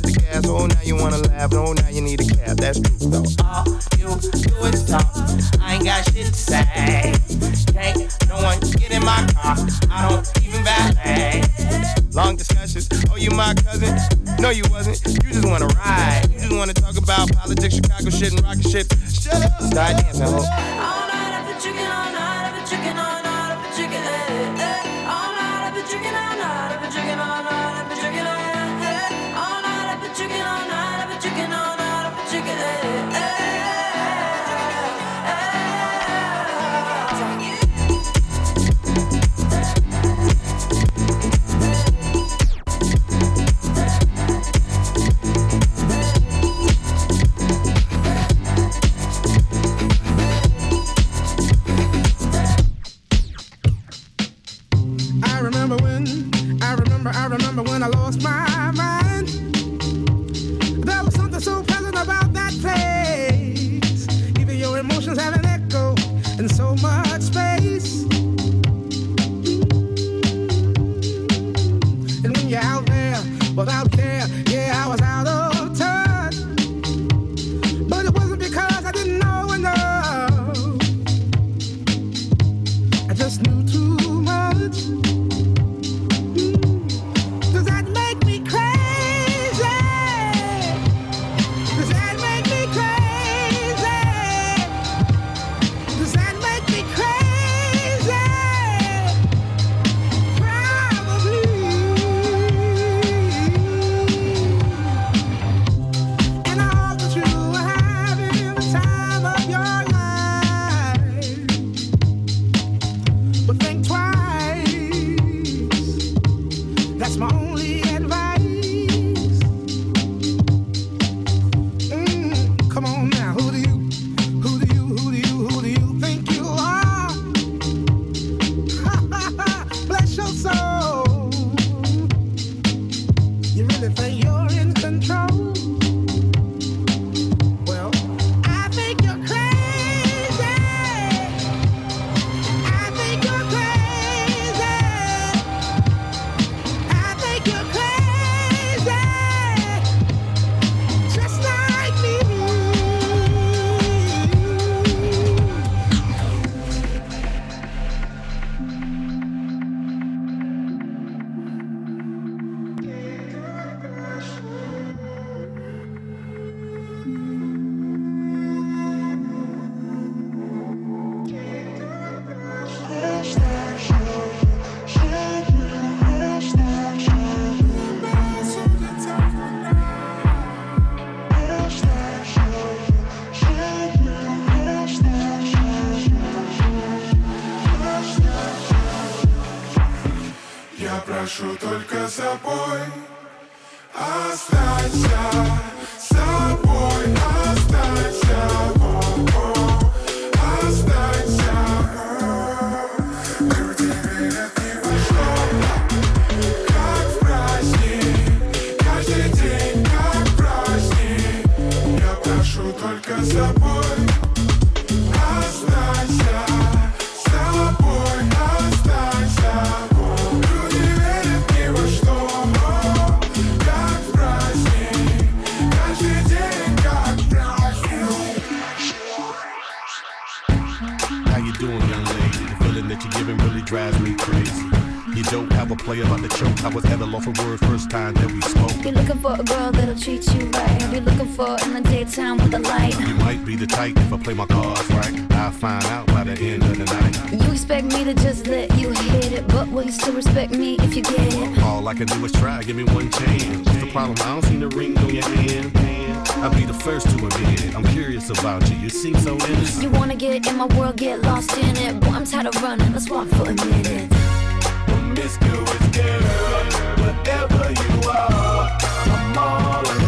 got the gas. Oh, now you wanna laugh. Oh, now you need a cab. That's true. Sapor. can do is try, give me one chance. What's the problem? I don't see the ring on your hand. I'll be the first to admit it. I'm curious about you. You seem so innocent. You wanna get in my world, get lost in it. Boy, I'm tired of running. Let's walk for a minute. Promiscuous girl, whatever you are, I'm all in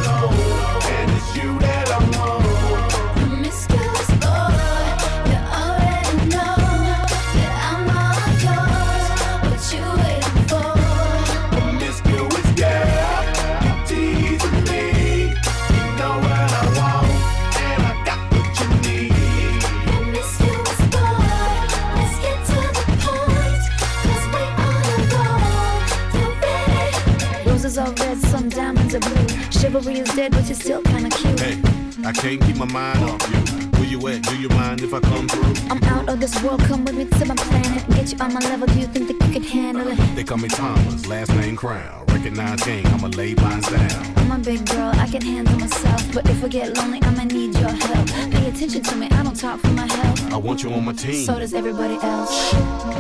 dead, but you're still kinda cute. Hey, I can't keep my mind off you. Where you at? Do you mind if I come through? I'm out of this world, come with me to my planet. Get you on my level, do you think that you can handle it? They call me Thomas, last name Crown. Recognize gang, I'ma lay mine down. I'm a big girl, I can handle myself. But if I get lonely, I'ma need your help. Pay attention to me, I don't talk for my health. I want you on my team. So does everybody else.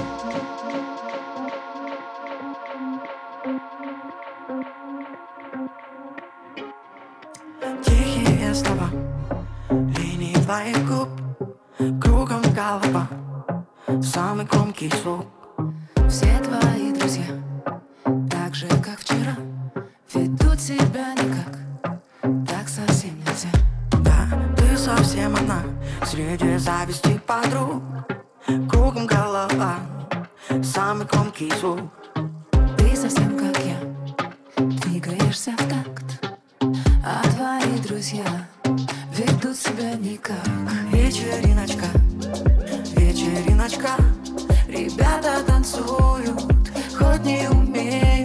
Среди зависти подруг. Кругом голова Самый громкий звук. Ты совсем как я Двигаешься в такт. А твои друзья Ведут себя никак. Вечериночка Вечериночка. Ребята танцуют Хоть не умеют.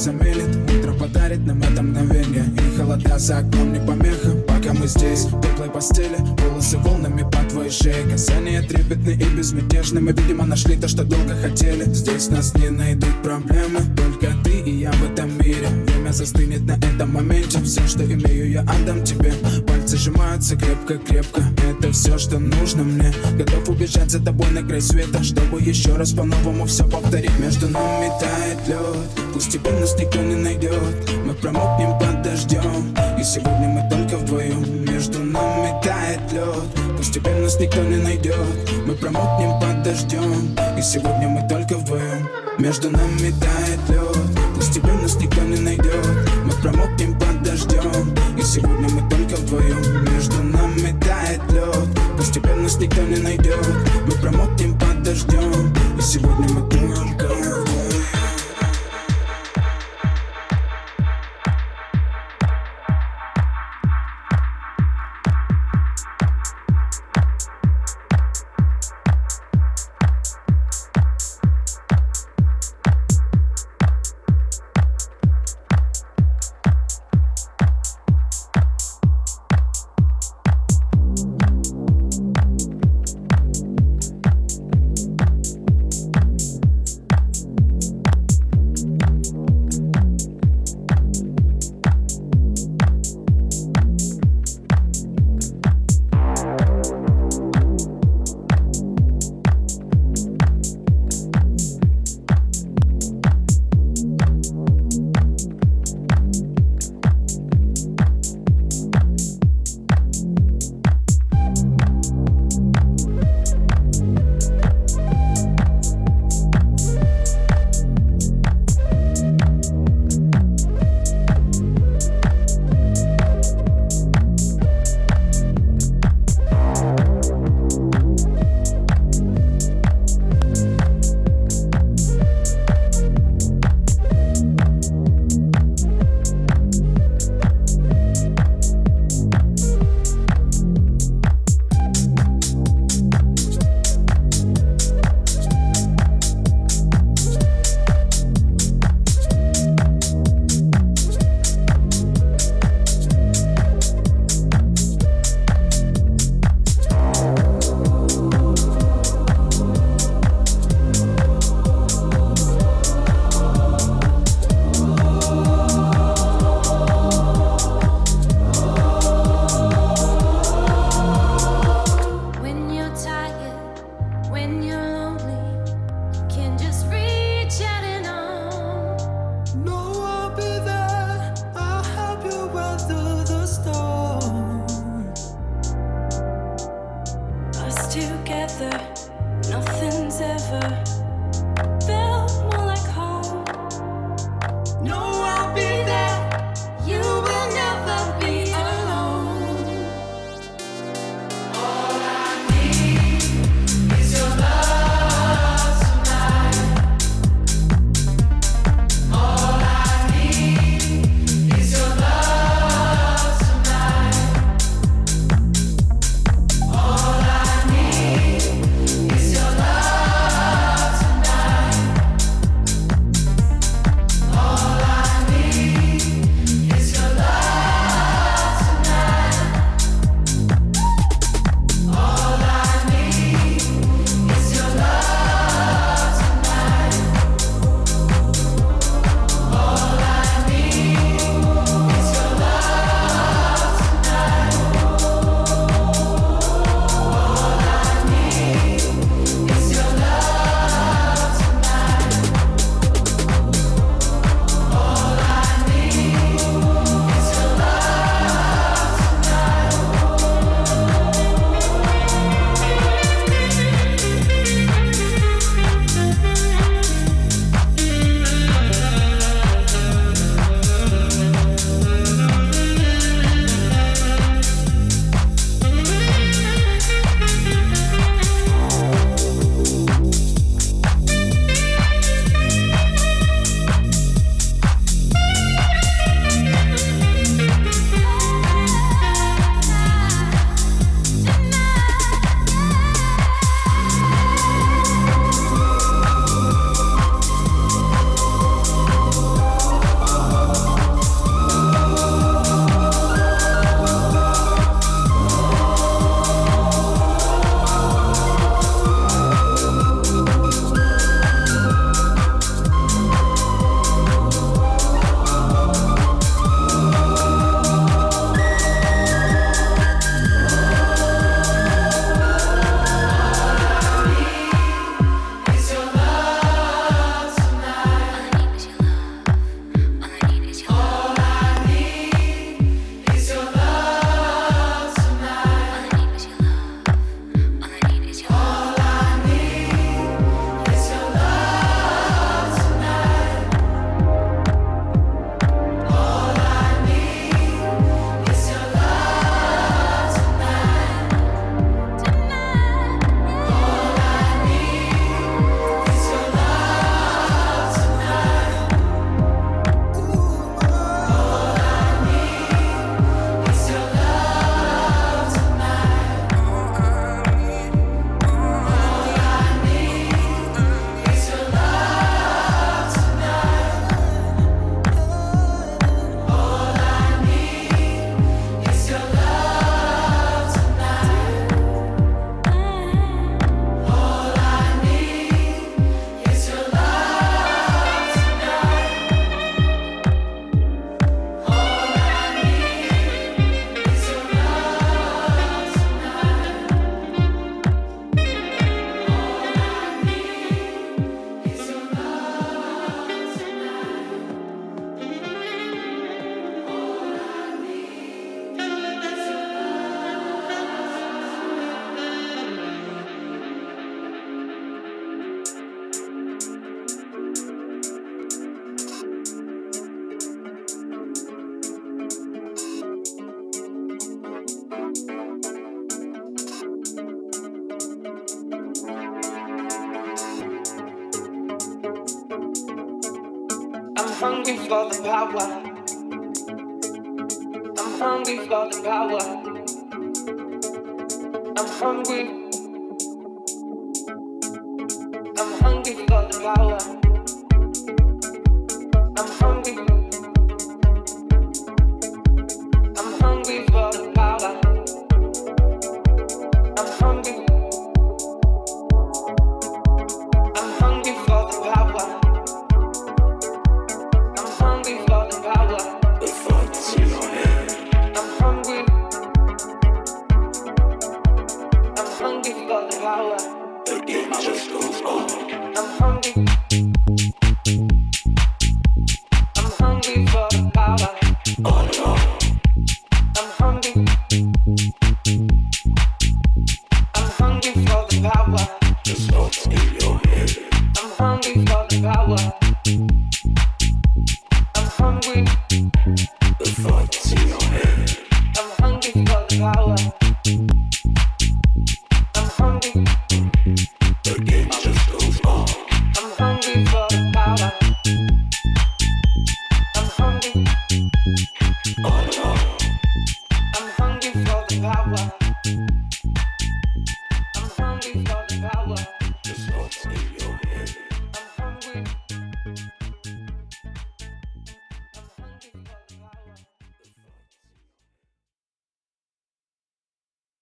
замелит Утро подарит нам это мгновение И холода за окном не помеха Пока мы здесь, в теплой постели. Волосы волнами по твоей шее Касания трепетны и безмятежны. Мы, видимо, нашли то, что долго хотели. Здесь нас не найдут проблемы Только ты и я в этом мире время застынет на этом моменте. Все, что имею, я отдам тебе. Пальцы сжимаются крепко-крепко Это все, что нужно мне. Готов убежать за тобой на край света Чтобы еще раз по-новому все повторить. Между нами тает лед Пусть тебя нас никто не найдет Мы промокнем под дождем И сегодня мы только вдвоем Между нами тает лед Пусть теперь нас никто не найдет Мы промокнем под дождем И сегодня мы только вдвоем между нами тает лед Пусть теперь нас никто не найдет. Мы промокнем под дождем И сегодня мы только вдвоем. Между нами тает лед Пусть теперь нас никто не найдет. Мы промокнем под дождем И сегодня мы только вдвоем